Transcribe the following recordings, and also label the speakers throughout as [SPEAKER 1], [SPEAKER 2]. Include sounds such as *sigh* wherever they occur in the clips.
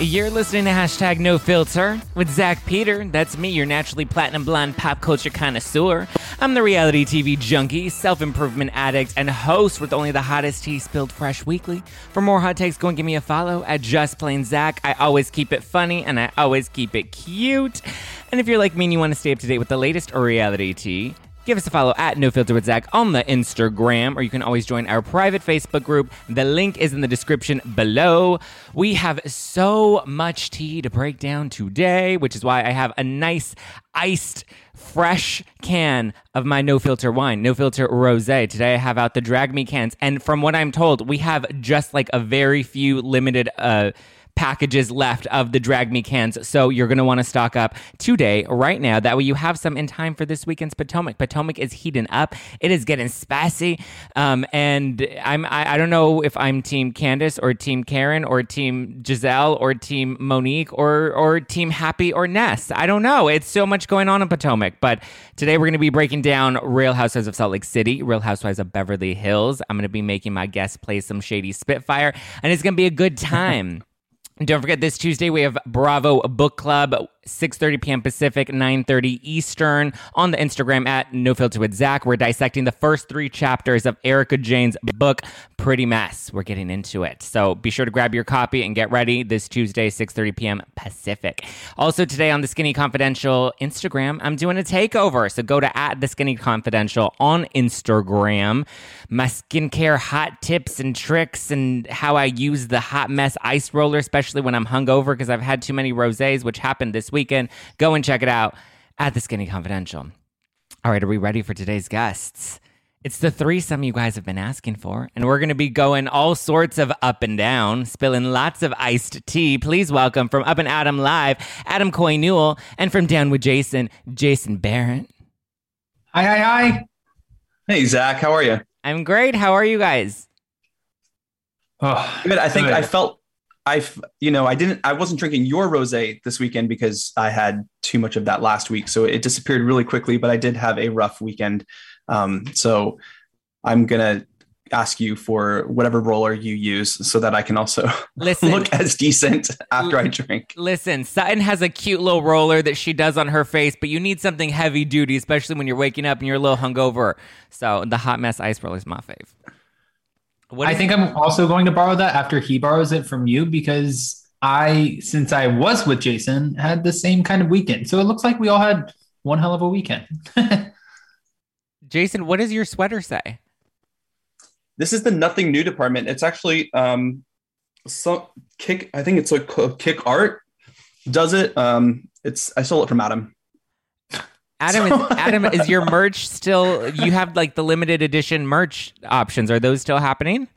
[SPEAKER 1] You're listening to hashtag no filter with Zack Peter. That's me, your naturally platinum blonde pop culture connoisseur. I'm the reality TV junkie, self improvement addict, and host with only the hottest tea spilled fresh weekly. For more hot takes, go and give me a follow at Just Plain Zack. I always keep it funny and I always keep it cute. And if you're like me and you want to stay up to date with the latest reality tea, Give us a follow at No Filter with Zack on the Instagram, or you can always join our private Facebook group. The link is in the description below. We have so much tea to break down today, which is why I have a nice iced fresh can of my no filter wine, no filter rose. Today I have out the Drag Me cans, and from what I'm told, we have just like a very few limited uh packages left of the Drag Me cans. So you're going to want to stock up today, right now. That way you have some in time for this weekend's Potomac. Potomac is heating up. It is getting spicy. Um, and I'm, I, I don't know if I'm team Candiace or team Karen or team Gizelle or team Monique or, or team Happy or Ness. I don't know. It's so much going on in Potomac. But today we're going to be breaking down Real Housewives of Salt Lake City, Real Housewives of Beverly Hills. I'm going to be making my guests play some shady Spitfire, and it's going to be a good time. Don't forget this Tuesday we have Bravo Book Club 6.30 p.m. Pacific, 9.30 Eastern on the Instagram at No Filter with Zack. We're dissecting the first three chapters of Erika Jayne's book, Pretty Mess. We're getting into it. So be sure to grab your copy and get ready this Tuesday, 6.30 p.m. Pacific. Also today on the Skinny Confidential Instagram, I'm doing a takeover. So go to at the Skinny Confidential on Instagram. My skincare hot tips and tricks and how I use the hot mess ice roller, especially when I'm hungover because I've had too many rosés, which happened this weekend. Go and check it out at the Skinny Confidential. All right, are we ready for today's guests? It's the threesome you guys have been asking for, and we're going to be going all sorts of up and down, spilling lots of iced tea. Please welcome from Up and Adam Live, Adam Coy Newall, and from Down with Jason, Jason Berrent.
[SPEAKER 2] Hi, hi, hi.
[SPEAKER 3] Hey, Zack, how are you?
[SPEAKER 1] I'm great. How are you guys?
[SPEAKER 3] Oh, good. I think good. I felt I, you know, I didn't, I wasn't drinking your rosé this weekend because I had too much of that last week, so it disappeared really quickly. But I did have a rough weekend, um, so I'm gonna ask you for whatever roller you use so that I can also *laughs* listen, look as decent after I drink.
[SPEAKER 1] Listen, Sutton has a cute little roller that she does on her face, but you need something heavy duty, especially when you're waking up and you're a little hungover. So the hot mess ice roller is my fave.
[SPEAKER 2] What I think I'm also going to borrow that after he borrows it from you because I, since I was with Jason, had the same kind of weekend. So it looks like we all had one hell of a weekend. *laughs*
[SPEAKER 1] Jason, what does your sweater say?
[SPEAKER 3] This is the nothing new department. It's actually um some kick. I think it's like kick art does it. Um, it's I stole it from Adam.
[SPEAKER 1] Adam, is, Adam, is your merch still? You have like the limited edition merch options. Are those still happening?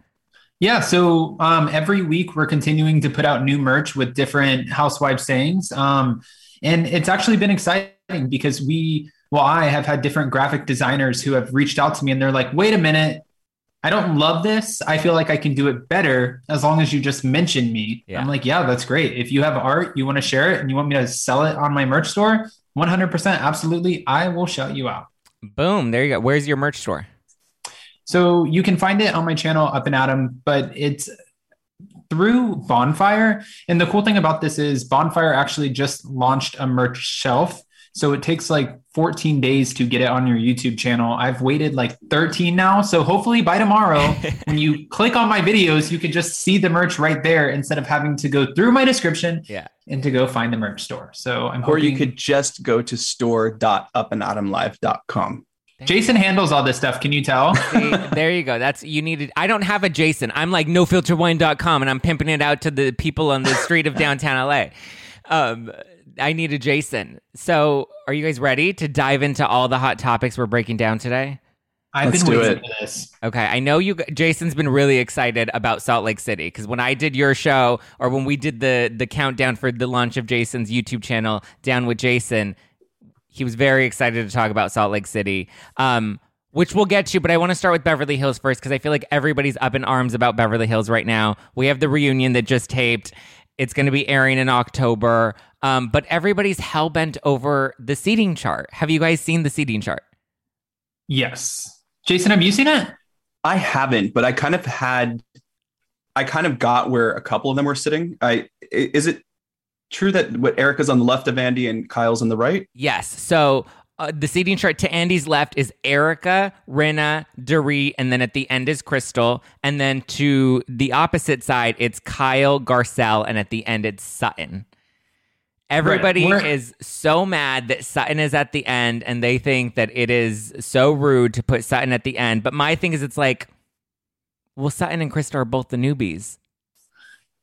[SPEAKER 2] Yeah. So um, every week we're continuing to put out new merch with different housewife sayings, um, and it's actually been exciting because we, well, I have had different graphic designers who have reached out to me and they're like, "Wait a minute, I don't love this. I feel like I can do it better as long as you just mention me. Yeah. I'm like, yeah, that's great. If you have art, you want to share it and you want me to sell it on my merch store, 100%. Absolutely. I will shout you out.
[SPEAKER 1] Boom. There you go. Where's your merch store?
[SPEAKER 2] So you can find it on my channel, Up and Adam, but it's through Bonfire. And the cool thing about this is Bonfire actually just launched a merch shelf. So it takes like 14 days to get it on your YouTube channel. I've waited like 13 now. So hopefully by tomorrow, *laughs* when you click on my videos, you can just see the merch right there instead of having to go through my description
[SPEAKER 1] yeah.
[SPEAKER 2] and to go find the merch store. So I'm
[SPEAKER 3] Or you could just go to store.upandadamlive.com.
[SPEAKER 2] Jason handles all this stuff. Can you tell? *laughs*
[SPEAKER 1] See, there you go. That's you needed. I don't have a Jason. I'm like nofilterwine.com and I'm pimping it out to the people on the street of downtown LA. Um, I need a Jason. So, are you guys ready to dive into all the hot topics we're breaking down today?
[SPEAKER 2] I've
[SPEAKER 3] Let's
[SPEAKER 2] been
[SPEAKER 3] do
[SPEAKER 2] waiting
[SPEAKER 3] it.
[SPEAKER 2] for this.
[SPEAKER 1] Okay, I know you. Jason's been really excited about Salt Lake City because when I did your show, or when we did the the countdown for the launch of Jason's YouTube channel, Down with Jason, he was very excited to talk about Salt Lake City. Um, which we'll get to, but I want to start with Beverly Hills first because I feel like everybody's up in arms about Beverly Hills right now. We have the reunion that just taped. It's going to be airing in October. Um, but everybody's hell bent over the seating chart. Have you guys seen the seating chart?
[SPEAKER 2] Yes. Jason, have you seen it?
[SPEAKER 3] I haven't, but I kind of had, I kind of got where a couple of them were sitting. I i- is it true that what Erica's on the left of Andy and Kyle's on the right?
[SPEAKER 1] Yes. So uh, the seating chart to Andy's left is Erica, Rinna, Dorit, and then at the end is Crystal. And then to the opposite side, it's Kyle, Garcelle, and at the end it's Sutton. Everybody.
[SPEAKER 2] We're-
[SPEAKER 1] is so mad that Sutton is at the end, and they think that it is so rude to put Sutton at the end. But my thing is, it's like, well, Sutton and Krista are both the newbies.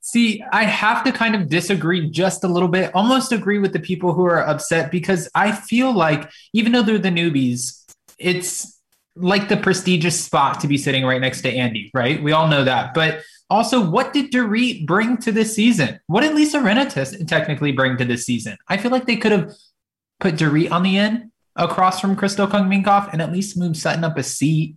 [SPEAKER 2] See, I have to kind of disagree just a little bit, almost agree with the people who are upset because I feel like even though they're the newbies, it's like the prestigious spot to be sitting right next to Andy, right? We all know that. But also, what did Dorit bring to this season? What did Lisa Rinna te- technically bring to this season? I feel like they could have put Dorit on the end across from Crystal Kung Minkoff and at least moved Sutton up a seat.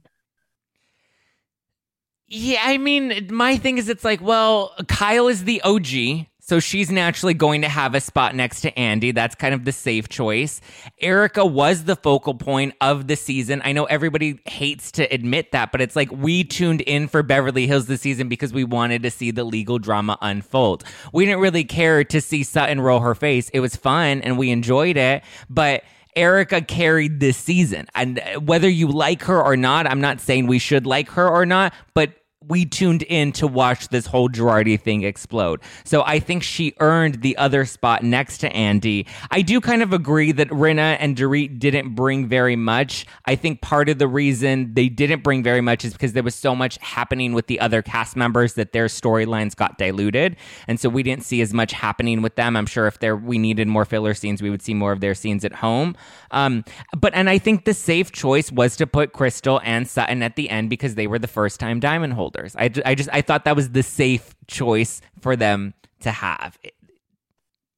[SPEAKER 1] Yeah, I mean, my thing is, it's like, well, Kyle is the OG, so she's naturally going to have a spot next to Andy. That's kind of the safe choice. Erica was the focal point of the season. I know everybody hates to admit that, but it's like we tuned in for Beverly Hills this season because we wanted to see the legal drama unfold. We didn't really care to see Sutton roll her face. It was fun and we enjoyed it, but. Erica carried this season. And whether you like her or not, I'm not saying we should like her or not, but we tuned in to watch this whole Girardi thing explode. So I think she earned the other spot next to Andy. I do kind of agree that Rinna and Dorit didn't bring very much. I think part of the reason they didn't bring very much is because there was so much happening with the other cast members that their storylines got diluted. And so we didn't see as much happening with them. I'm sure if there we needed more filler scenes, we would see more of their scenes at home. Um, but and I think the safe choice was to put Crystal and Sutton at the end because they were the first time diamond holders. I, I just I thought that was the safe choice for them to have.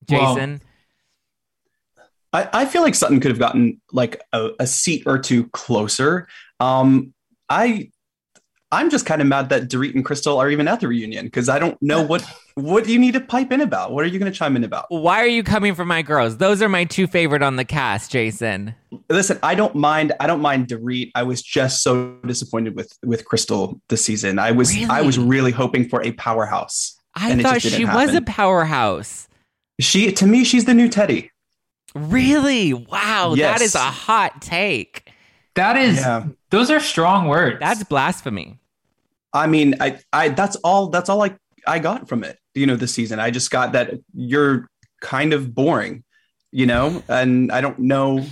[SPEAKER 2] Well-
[SPEAKER 1] Jason,
[SPEAKER 3] I, I feel like Sutton could have gotten like a, a seat or two closer. Um, I I'm just kind of mad that Dorit and Crystal are even at the reunion because I don't know what *laughs* what do you need to pipe in about. What are you going to chime in about?
[SPEAKER 1] why are you coming for my girls? Those are my two favorite on the cast, Jason.
[SPEAKER 3] Listen, I don't mind. I don't mind Dorit. I was just so disappointed with with Crystal this season. I was I was
[SPEAKER 1] Really?
[SPEAKER 3] really hoping for a powerhouse.
[SPEAKER 1] I
[SPEAKER 3] And it
[SPEAKER 1] thought
[SPEAKER 3] just didn't
[SPEAKER 1] she was a powerhouse.
[SPEAKER 3] She to me, she's the new Teddi.
[SPEAKER 1] Really? Wow, that
[SPEAKER 3] Yes.
[SPEAKER 1] is a hot take.
[SPEAKER 2] That is,
[SPEAKER 3] Yeah.
[SPEAKER 2] those are strong words.
[SPEAKER 1] That's blasphemy.
[SPEAKER 3] I mean, I, I that's all that's all I I got from it. You know, this season. I just got that you're kind of boring, you know, and I don't know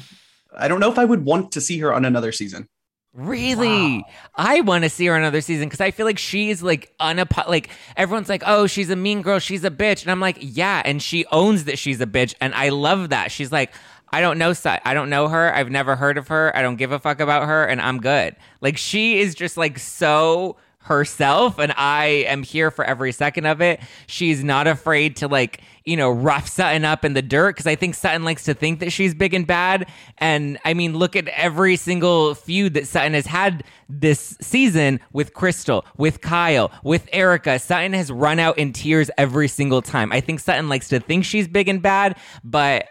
[SPEAKER 3] I don't know if I would want to see her on another season.
[SPEAKER 1] Really? I want to see her another season because I feel like she's like unapo- like everyone's like, oh, she's a mean girl, she's a bitch, and I'm like, yeah, and she owns that she's a bitch, and I love that. She's like, I don't know, Sut- I don't know her, I've never heard of her, I don't give a fuck about her, and I'm good. Like she is just like so herself and I am here for every second of it. She's not afraid to like, you know, rough Sutton up in the dirt because I think Sutton likes to think that she's big and bad. And I mean, look at every single feud that Sutton has had this season with Crystal, with Kyle, with Erica. Sutton has run out in tears every single time. I think Sutton likes to think she's big and bad, but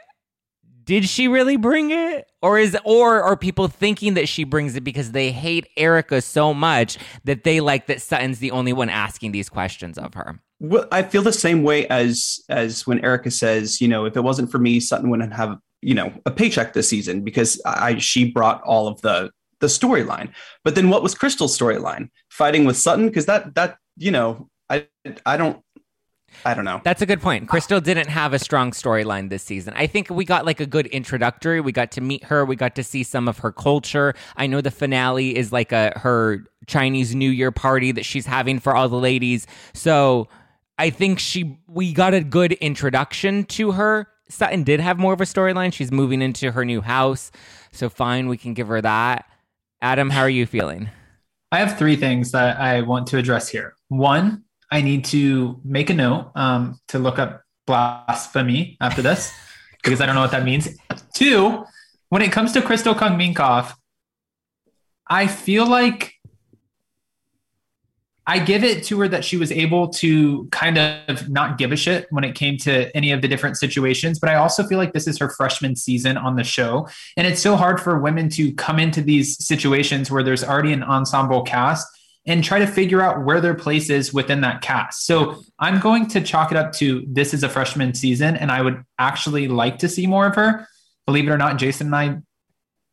[SPEAKER 1] did she really bring it or is or are people thinking that she brings it because they hate erica so much that they like that Sutton's the only one asking these questions of her?
[SPEAKER 3] Well, I feel the same way as as when erica says, you know, if it wasn't for me, Sutton wouldn't have, you know, a paycheck this season because I she brought all of the the storyline. But then what was Crystal's storyline? Fighting with Sutton because that that you know, I I don't I don't know.
[SPEAKER 1] That's a good point. Crystal didn't have a strong storyline this season. I think we got like a good introductory. We got to meet her. We got to see some of her culture. I know the finale is like a her Chinese New Year party that she's having for all the ladies. So I think she we got a good introduction to her. Sutton did have more of a storyline. She's moving into her new house. So fine, we can give her that. Adam, how are you feeling?
[SPEAKER 2] I have three things that I want to address here. One, I need to make a note um, to look up blasphemy after this *laughs* because I don't know what that means. Two, when it comes to Crystal Kung Minkoff, I feel like I give it to her that she was able to kind of not give a shit when it came to any of the different situations. But I also feel like this is her freshman season on the show. And it's so hard for women to come into these situations where there's already an ensemble cast and try to figure out where their place is within that cast. So I'm going to chalk it up to this is a freshman season, and I would actually like to see more of her. Believe it or not, Jason and I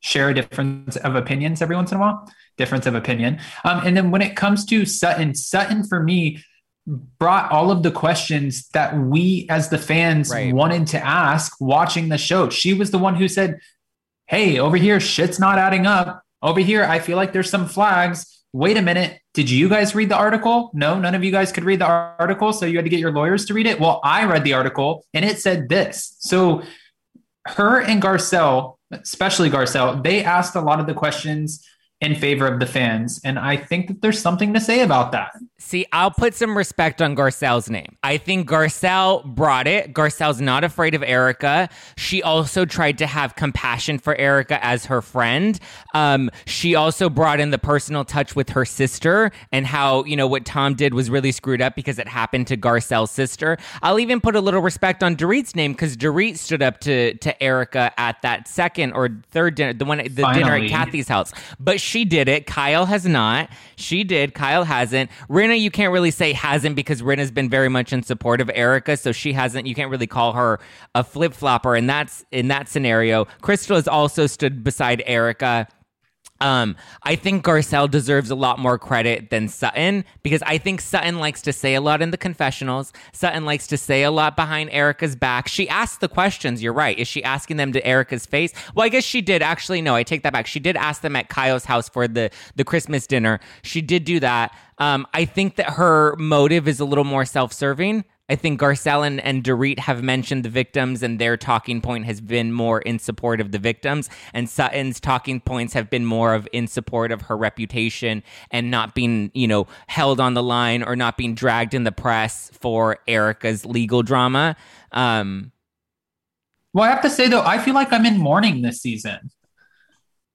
[SPEAKER 2] share a difference of opinions every once in a while. Difference of opinion. Um, and then when it comes to Sutton, Sutton for me brought all of the questions that we as the fans right. wanted to ask watching the show. She was the one who said, Hey, over here, shit's not adding up. Over here, I feel like there's some flags wait a minute, did you guys read the article? No, none of you guys could read the article. So you had to get your lawyers to read it. Well, I read the article and it said this. So her and Garcelle, especially Garcelle, they asked a lot of the questions in favor of the fans. And I think that there's something to say about that.
[SPEAKER 1] See, I'll put some respect on Garcelle's name. I think Garcelle brought it. Garcelle's not afraid of Erica. She also tried to have compassion for Erica as her friend. Um, she also brought in the personal touch with her sister and how, you know, what Tom did was really screwed up because it happened to Garcelle's sister. I'll even put a little respect on Dorit's name because Dorit stood up to, to Erika at that second or third dinner, the one, the Finally. dinner at Kathy's house. But she did it. Kyle has not. She did. Kyle hasn't. Rinna you can't really say hasn't because Rinna's been very much in support of Erica, so she hasn't. You can't really call her a flip flopper, and that's in that scenario. Crystal has also stood beside Erika. Um, I think Garcelle deserves a lot more credit than Sutton because I think Sutton likes to say a lot in the confessionals. Sutton likes to say a lot behind Erica's back. She asked the questions. You're right. Is she asking them to Erica's face? Well, I guess she did. Actually, no. I take that back. She did ask them at Kyle's house for the the Christmas dinner. She did do that. Um, I think that her motive is a little more self serving. I think Garcelle and, and Dorit have mentioned the victims, and their talking point has been more in support of the victims. And Sutton's talking points have been more of in support of her reputation and not being, you know, held on the line or not being dragged in the press for Erica's legal drama. Um,
[SPEAKER 2] well, I have to say though, I feel like I'm in mourning this season,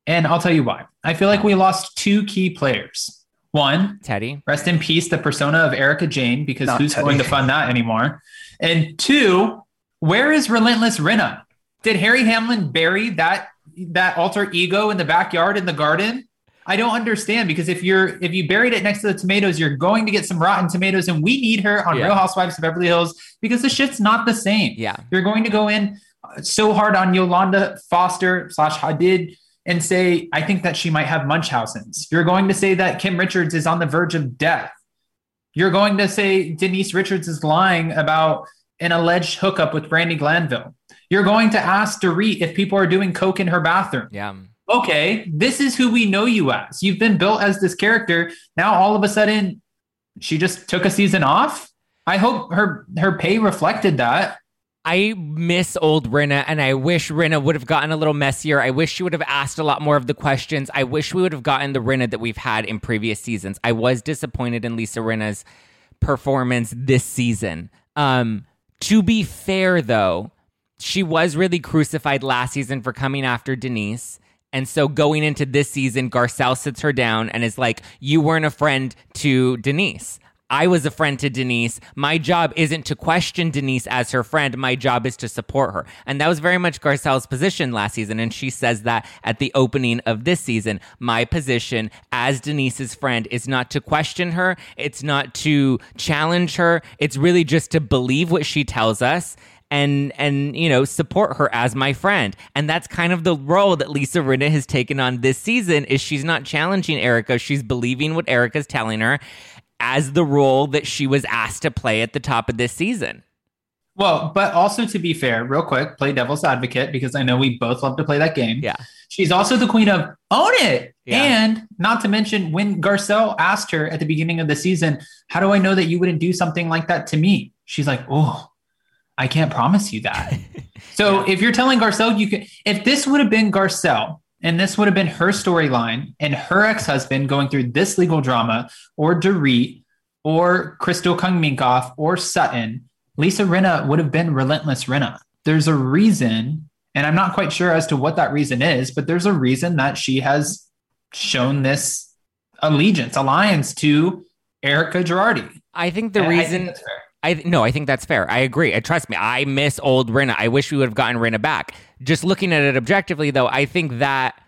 [SPEAKER 2] and I'll tell you why. I feel like we lost two key players. One,
[SPEAKER 1] Teddi.
[SPEAKER 2] Rest in peace, the persona of Erika Jayne, because Not who's Teddi. going to fund that anymore? And two, where is Relentless Rinna? Did Harry Hamlin bury that that alter ego in the backyard in the garden? I don't understand because if you're if you buried it next to the tomatoes, you're going to get some rotten tomatoes, and we need her on yeah. Real Housewives of Beverly Hills because the shit's not the same.
[SPEAKER 1] Yeah,
[SPEAKER 2] you're going to go in so hard on Yolanda Foster slash Hadid and say, I think that she might have Munchausen's. You're going to say that Kim Richards is on the verge of death. You're going to say Denise Richards is lying about an alleged hookup with Brandi Glanville. You're going to ask Dorit if people are doing coke in her bathroom.
[SPEAKER 1] Yeah.
[SPEAKER 2] Okay, this is who we know you as. You've been built as this character. Now all of a sudden, she just took a season off. I hope her her pay reflected that.
[SPEAKER 1] I miss old Rinna and I wish Rinna would have gotten a little messier. I wish she would have asked a lot more of the questions. I wish we would have gotten the Rinna that we've had in previous seasons. I was disappointed in Lisa Rinna's performance this season. Um, to be fair, though, she was really crucified last season for coming after Denise. And so going into this season, Garcelle sits her down and is like, You weren't a friend to Denise. I was a friend to Denise. My job isn't to question Denise as her friend. My job is to support her. And that was very much Garcelle's position last season. And she says that at the opening of this season. My position as Denise's friend is not to question her, it's not to challenge her. It's really just to believe what she tells us and and you know support her as my friend and that's kind of the role that lisa rinna has taken on this season is she's not challenging erica she's believing what erica's telling her as the role that she was asked to play at the top of this season
[SPEAKER 2] well but also to be fair real quick play devil's advocate because i know we both love to play that game
[SPEAKER 1] yeah
[SPEAKER 2] she's also the queen of own it yeah. and not to mention when garcelle asked her at the beginning of the season how do i know that you wouldn't do something like that to me she's like oh I can't promise you that. *laughs* So yeah. if you're telling Garcelle, you could, if this would have been Garcelle and this would have been her storyline and her ex husband going through this legal drama, or Dorit, or Crystal Kung Minkoff, or Sutton, Lisa Rinna would have been relentless Rinna. There's a reason, and I'm not quite sure as to what that reason is, but there's a reason that she has shown this allegiance, alliance to Erica Girardi.
[SPEAKER 1] I think the and reason. Think I no, I think that's fair. I agree. And trust me, I miss old Rinna. I wish we would have gotten Rinna back. Just looking at it objectively, though, I think that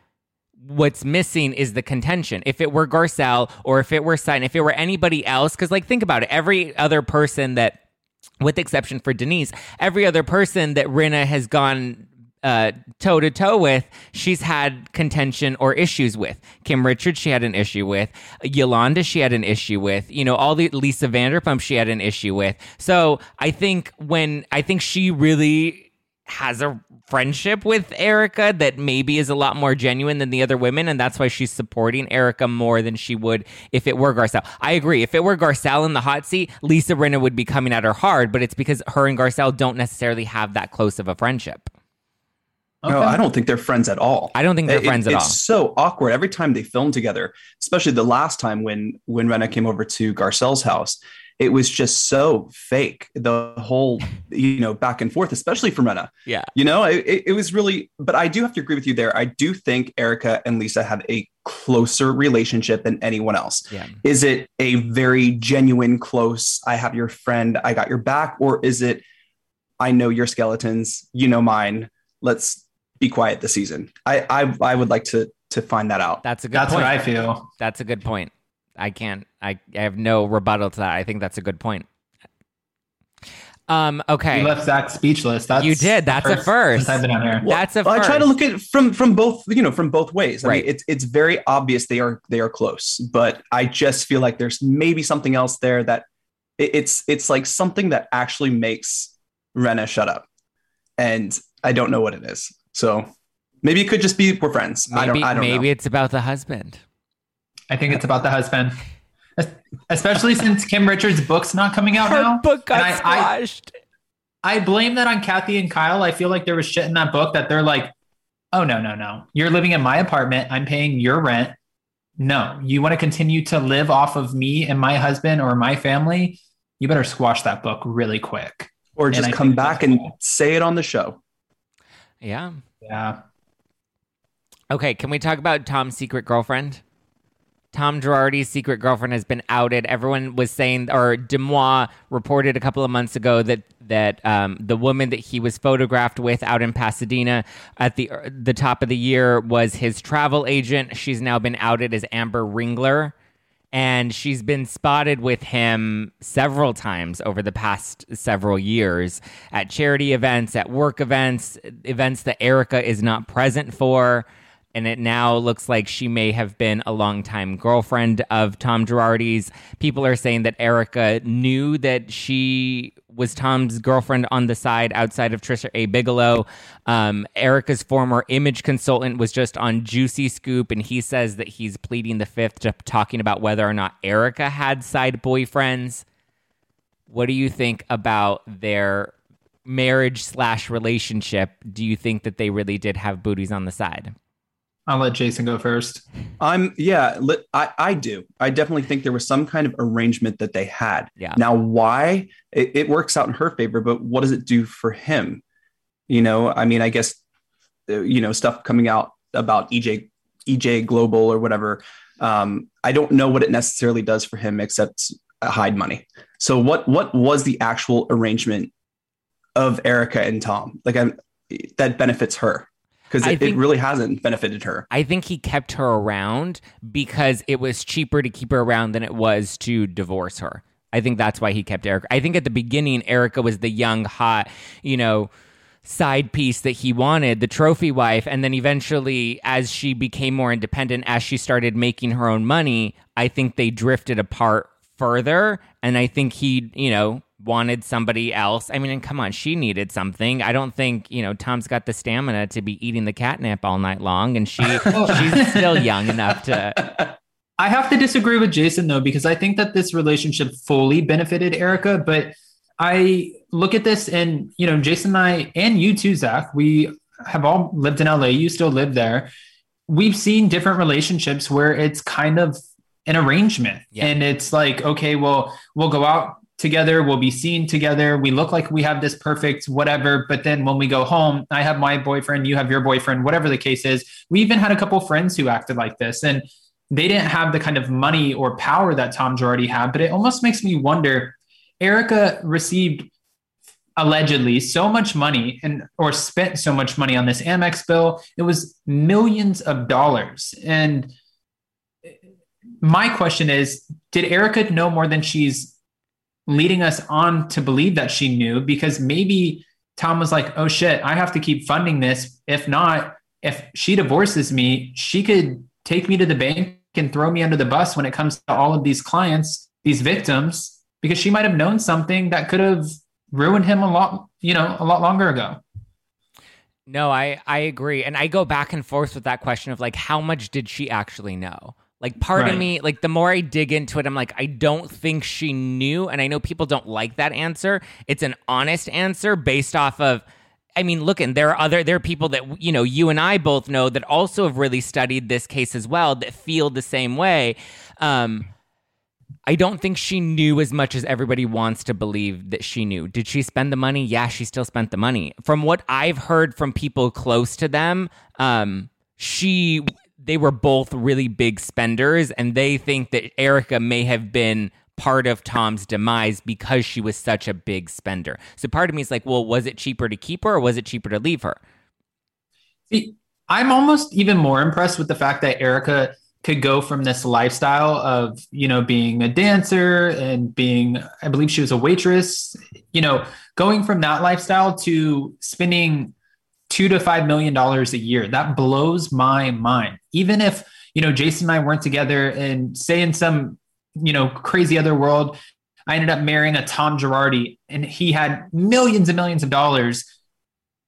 [SPEAKER 1] what's missing is the contention. If it were Garcelle or if it were Sutton, if it were anybody else, because like think about it, every other person that, with exception for Denise, every other person that Rinna has gone toe to toe with, she's had contention or issues with. Kim Richards, she had an issue with. Yolanda, she had an issue with. You know, all the Lisa Vanderpump, she had an issue with. So I think when I think she really has a friendship with Erica that maybe is a lot more genuine than the other women, and that's why she's supporting Erica more than she would if it were Garcelle. I agree. If it were Garcelle in the hot seat, Lisa Rinna would be coming at her hard, but it's because her and Garcelle don't necessarily have that close of a friendship.
[SPEAKER 3] Okay. No, I don't think they're friends at all.
[SPEAKER 1] I don't think they're it, friends at
[SPEAKER 3] it's
[SPEAKER 1] all.
[SPEAKER 3] It's so awkward every time they film together, especially the last time when when Rinna came over to Garcelle's house. It was just so fake. The whole, you know, back and forth, especially from Rinna.
[SPEAKER 1] Yeah.
[SPEAKER 3] You know, it, it was really, but I do have to agree with you there. I do think Erica and Lisa have a closer relationship than anyone else.
[SPEAKER 1] Yeah.
[SPEAKER 3] Is it a very genuine, close, I have your friend, I got your back? Or is it, I know your skeletons, you know mine? Let's be quiet this season. I I, I would like to to find that out.
[SPEAKER 1] That's a good.
[SPEAKER 2] That's
[SPEAKER 1] point.
[SPEAKER 2] what I feel.
[SPEAKER 1] That's a good point. I can't. I, I have no rebuttal to that. I think that's a good point. Um. Okay.
[SPEAKER 2] You left Zack speechless. That's
[SPEAKER 1] you did. That's a first.
[SPEAKER 2] I've been on here.
[SPEAKER 1] Well, that's a
[SPEAKER 3] well,
[SPEAKER 1] first.
[SPEAKER 3] I try to look at it from from both you know from both ways. I
[SPEAKER 1] right.
[SPEAKER 3] mean, it's it's very obvious they are they are close, but I just feel like there's maybe something else there that it, it's it's like something that actually makes Rinna shut up, and I don't know what it is. So maybe it could just be we're friends.
[SPEAKER 1] Maybe,
[SPEAKER 3] I don't. I don't
[SPEAKER 1] maybe
[SPEAKER 3] know.
[SPEAKER 1] it's about the husband.
[SPEAKER 2] I think it's about the husband, especially since Kim Richards' book's not coming out
[SPEAKER 1] Her
[SPEAKER 2] now.
[SPEAKER 1] book got I, squashed.
[SPEAKER 2] I, I blame that on Kathy and Kyle. I feel like there was shit in that book that they're like, oh no no no, you're living in my apartment. I'm paying your rent. No, you want to continue to live off of me and my husband or my family. You better squash that book really quick.
[SPEAKER 3] Or just come back and cool. say it on the show.
[SPEAKER 1] Yeah.
[SPEAKER 2] Yeah.
[SPEAKER 1] Okay, can we talk about Tom's secret girlfriend? Tom Girardi's secret girlfriend has been outed. Everyone was saying, or DeuxMoi reported a couple of months ago that that um, the woman that he was photographed with out in Pasadena at the the top of the year was his travel agent. She's now been outed as Amber Ringler and she's been spotted with him several times over the past several years at charity events, at work events, events that Erica is not present for. And it now looks like she may have been a longtime girlfriend of Tom Girardi's. People are saying that Erica knew that she was Tom's girlfriend on the side outside of Tricia A. Bigelow. Um, Erika's former image consultant was just on Juicy Scoop, and he says that he's pleading the fifth, to talking about whether or not Erica had side boyfriends. What do you think about their marriage slash relationship? Do you think that they really did have booties on the side?
[SPEAKER 2] I'll let Jason go first.
[SPEAKER 3] I'm yeah, I I do. I definitely think there was some kind of arrangement that they had.
[SPEAKER 1] Yeah.
[SPEAKER 3] Now why it, it works out in her favor, but what does it do for him? You know, I mean, I guess uh, you know stuff coming out about EJ EJ Global or whatever. Um, I don't know what it necessarily does for him, except hide money. So what what was the actual arrangement of Erica and Tom? Like I'm, that benefits her because it, it, really hasn't benefited her.
[SPEAKER 1] I think he kept her around because it was cheaper to keep her around than it was to divorce her. I think that's why he kept Erica. I think at the beginning, Erica was the young, hot, you know, side piece that he wanted, the trophy wife. And then eventually, as she became more independent, as she started making her own money, I think they drifted apart further. And I think he, you know, wanted somebody else. I mean, and come on, she needed something. I don't think, you know, Tom's got the stamina to be eating the catnip all night long. And she *laughs* oh. she's still young enough to
[SPEAKER 2] I have to disagree with Jason though, because I think that this relationship fully benefited Erica, but I look at this and you know, Jason and I and you too, Zack, we have all lived in LA. You still live there. We've seen different relationships where it's kind of an arrangement. Yeah. And it's like, okay, well, we'll go out together, we'll be seen together. We look like we have this perfect whatever, but then when we go home, I have my boyfriend, you have your boyfriend, whatever the case is. We even had a couple friends who acted like this. And they didn't have the kind of money or power that Tom Girardi had, but it almost makes me wonder Erica received allegedly so much money and or spent so much money on this Amex bill. It was millions of dollars. And my question is, did Erica know more than she's leading us on to believe that she knew? Because maybe Tom was like, oh shit, I have to keep funding this. If not, if she divorces me, she could take me to the bank and throw me under the bus when it comes to all of these clients, these victims, because she might have known something that could have ruined him a lot, you know, a lot longer ago.
[SPEAKER 1] No, I I agree, and I go back and forth with that question of like, how much did she actually know? Like, part right. of me, like, the more I dig into it, I'm like, I don't think she knew, and I know people don't like that answer. It's an honest answer based off of I mean, look, and there are other there are people that you know you and I both know that also have really studied this case as well that feel the same way. Um, I don't think she knew as much as everybody wants to believe that she knew. Did she spend the money? Yeah, she still spent the money. From what I've heard from people close to them, um, she they were both really big spenders, and they think that Erica may have been part of Tom's demise because she was such a big spender. So part of me is like, well, was it cheaper to keep her or was it cheaper to leave her?
[SPEAKER 2] See, I'm almost even more impressed with the fact that Erica could go from this lifestyle of, you know, being a dancer and being, I believe she was a waitress, you know, going from that lifestyle to spending two to five million dollars a year. That blows my mind. Even if, you know, Jason and I weren't together and say in some you know, crazy other world. I ended up marrying a Tom Girardi and he had millions and millions of dollars.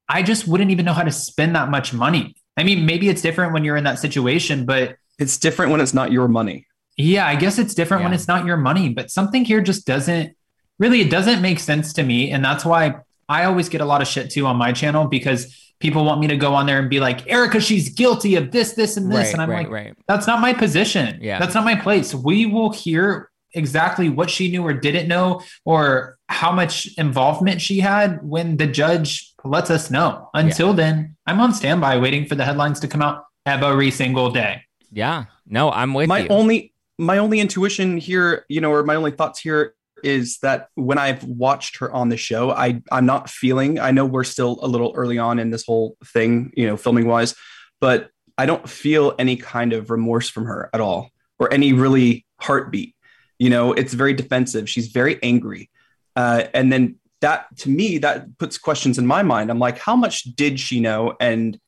[SPEAKER 2] I just wouldn't even know how to spend that much money. I mean, maybe it's different when you're in that situation, but
[SPEAKER 3] it's different when it's not your money.
[SPEAKER 2] Yeah, I guess it's different yeah. when it's not your money, but something here just doesn't really it doesn't make sense to me and that's why I always get a lot of shit too on my channel because people want me to go on there and be like, Erika, she's guilty of this, this, and this. Right, and I'm right, like, right. that's not my position. Yeah. That's not my place. We will hear exactly what she knew or didn't know or how much involvement she had when the judge lets us know. Until yeah. then, I'm on standby waiting for the headlines to come out every single day.
[SPEAKER 1] Yeah. No, I'm with
[SPEAKER 3] my
[SPEAKER 1] you.
[SPEAKER 3] only my only intuition here, you know, or my only thoughts here is that when I've watched her on the show, I I'm not feeling. I know we're still a little early on in this whole thing, you know, filming wise, but I don't feel any kind of remorse from her at all, or any really heartbeat. You know, it's very defensive. She's very angry, uh, and then that to me that puts questions in my mind. I'm like, how much did she know? And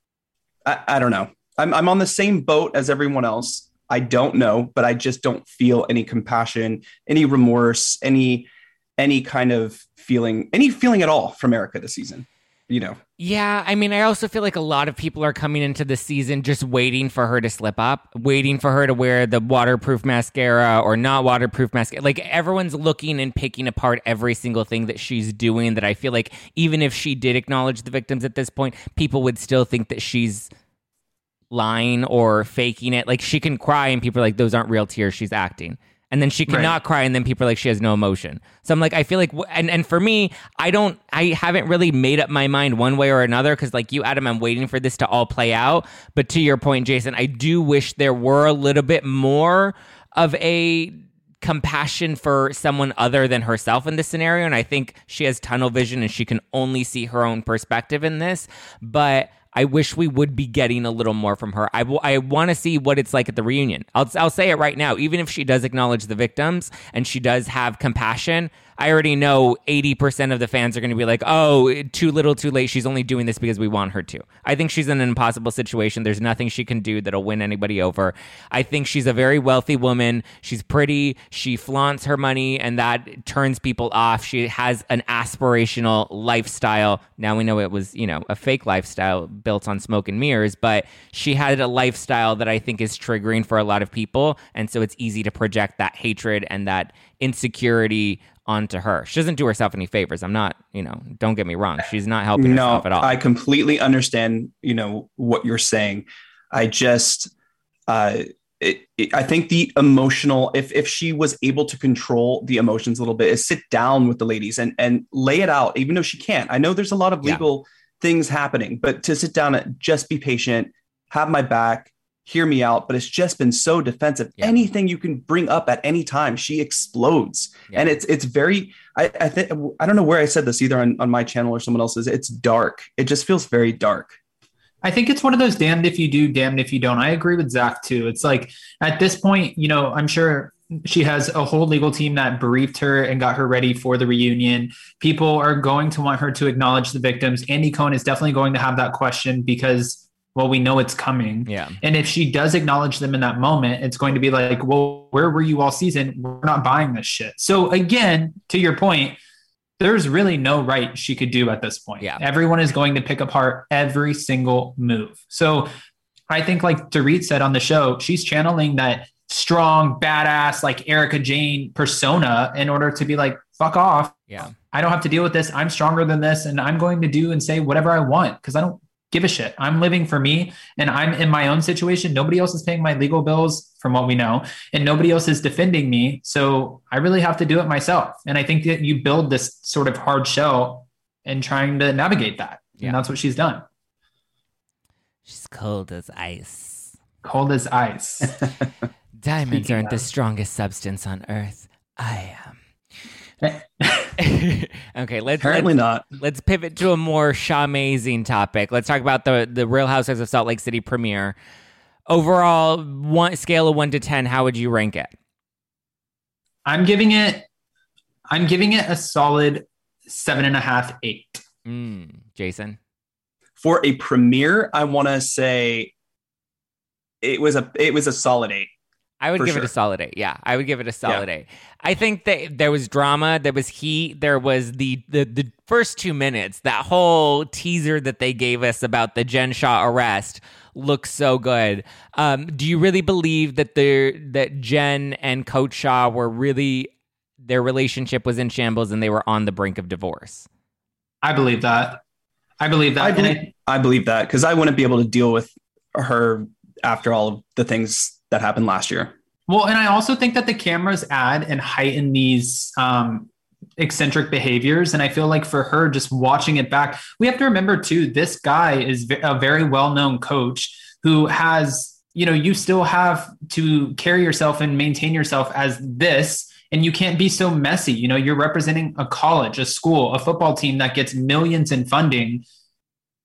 [SPEAKER 3] I, I don't know. I'm I'm on the same boat as everyone else. I don't know, but I just don't feel any compassion, any remorse, any any kind of feeling, any feeling at all from Erica this season. You know.
[SPEAKER 1] Yeah, I mean, I also feel like a lot of people are coming into the season just waiting for her to slip up, waiting for her to wear the waterproof mascara or not waterproof mascara. Like everyone's looking and picking apart every single thing that she's doing. That I feel like even if she did acknowledge the victims at this point, people would still think that she's lying or faking it. Like she can cry and people are like, those aren't real tears. She's acting. And then she cannot right. cry, and then people are like, she has no emotion. So I'm like, I feel like, and and for me, I don't, I haven't really made up my mind one way or another because, like you, Adam, I'm waiting for this to all play out. But to your point, Jason, I do wish there were a little bit more of a compassion for someone other than herself in this scenario. And I think she has tunnel vision and she can only see her own perspective in this. But I wish we would be getting a little more from her. I, w- I want to see what it's like at the reunion. I'll, I'll say it right now. Even if she does acknowledge the victims and she does have compassion, I already know 80% of the fans are going to be like, oh, too little, too late. She's only doing this because we want her to. I think she's in an impossible situation. There's nothing she can do that'll win anybody over. I think she's a very wealthy woman. She's pretty. She flaunts her money, and that turns people off. She has an aspirational lifestyle. Now we know it was, you know, a fake lifestyle built on smoke and mirrors, but she had a lifestyle that I think is triggering for a lot of people. And so it's easy to project that hatred and that insecurity onto her. She doesn't do herself any favors. I'm not, you know, don't get me wrong. She's not helping no, herself at all.
[SPEAKER 3] I completely understand, you know, what you're saying. I just, uh, it, it, I think the emotional, if if she was able to control the emotions a little bit, is sit down with the ladies and and lay it out, even though she can't. I know there's a lot of legal yeah. things happening, but to sit down and just be patient, have my back, hear me out, but it's just been so defensive. Yeah. Anything you can bring up at any time, she explodes. Yeah. And it's it's very I, I think I don't know where I said this either on, on my channel or someone else's. It's dark. It just feels very dark.
[SPEAKER 2] I think it's one of those damned if you do, damned if you don't. I agree with Zack too. It's like at this point, you know, I'm sure she has a whole legal team that briefed her and got her ready for the reunion. People are going to want her to acknowledge the victims. Andy Cohen is definitely going to have that question because well, we know it's coming.
[SPEAKER 1] Yeah.
[SPEAKER 2] And if she does acknowledge them in that moment, it's going to be like, well, where were you all season? We're not buying this shit. So again, to your point, there's really no right she could do at this point.
[SPEAKER 1] Yeah.
[SPEAKER 2] Everyone is going to pick apart every single move. So I think like Dorit said on the show, she's channeling that strong, badass, like Erika Jayne persona in order to be like, fuck off.
[SPEAKER 1] Yeah.
[SPEAKER 2] I don't have to deal with this. I'm stronger than this. And I'm going to do and say whatever I want because I don't give a shit. I'm living for me and I'm in my own situation. Nobody else is paying my legal bills from what we know, and nobody else is defending me. So I really have to do it myself. And I think that you build this sort of hard shell and trying to navigate that. Yeah. And that's what she's done.
[SPEAKER 1] She's cold as ice.
[SPEAKER 2] Cold as ice. *laughs*
[SPEAKER 1] Diamonds Speaking aren't of. the strongest substance on earth. I am. *laughs* okay, let's
[SPEAKER 3] apparently
[SPEAKER 1] let's,
[SPEAKER 3] not.
[SPEAKER 1] Let's pivot to a more shamazing topic. Let's talk about the the Real Housewives of Salt Lake City premiere. Overall, one scale of one to ten, how would you rank it?
[SPEAKER 2] I'm giving it. I'm giving it a solid seven and a half, eight.
[SPEAKER 1] Mm, Jason,
[SPEAKER 3] for a premiere, I want to say it was a it was a solid eight.
[SPEAKER 1] I would give sure. it a solid eight. Yeah, I would give it a solid yeah. eight. I think that there was drama, there was heat, there was the, the the first two minutes, that whole teaser that they gave us about the Jen Shah arrest looks so good. Um, do you really believe that the that Jen and Coach Shah were really their relationship was in shambles and they were on the brink of divorce?
[SPEAKER 2] I believe that. I believe that.
[SPEAKER 3] I believe, I, I believe that because I wouldn't be able to deal with her after all of the things that happened last year.
[SPEAKER 2] Well, and I also think that the cameras add and heighten these um, eccentric behaviors. And I feel like for her, just watching it back, we have to remember too, this guy is a very well known coach who has, you know, you still have to carry yourself and maintain yourself as this. And you can't be so messy. You know, you're representing a college, a school, a football team that gets millions in funding.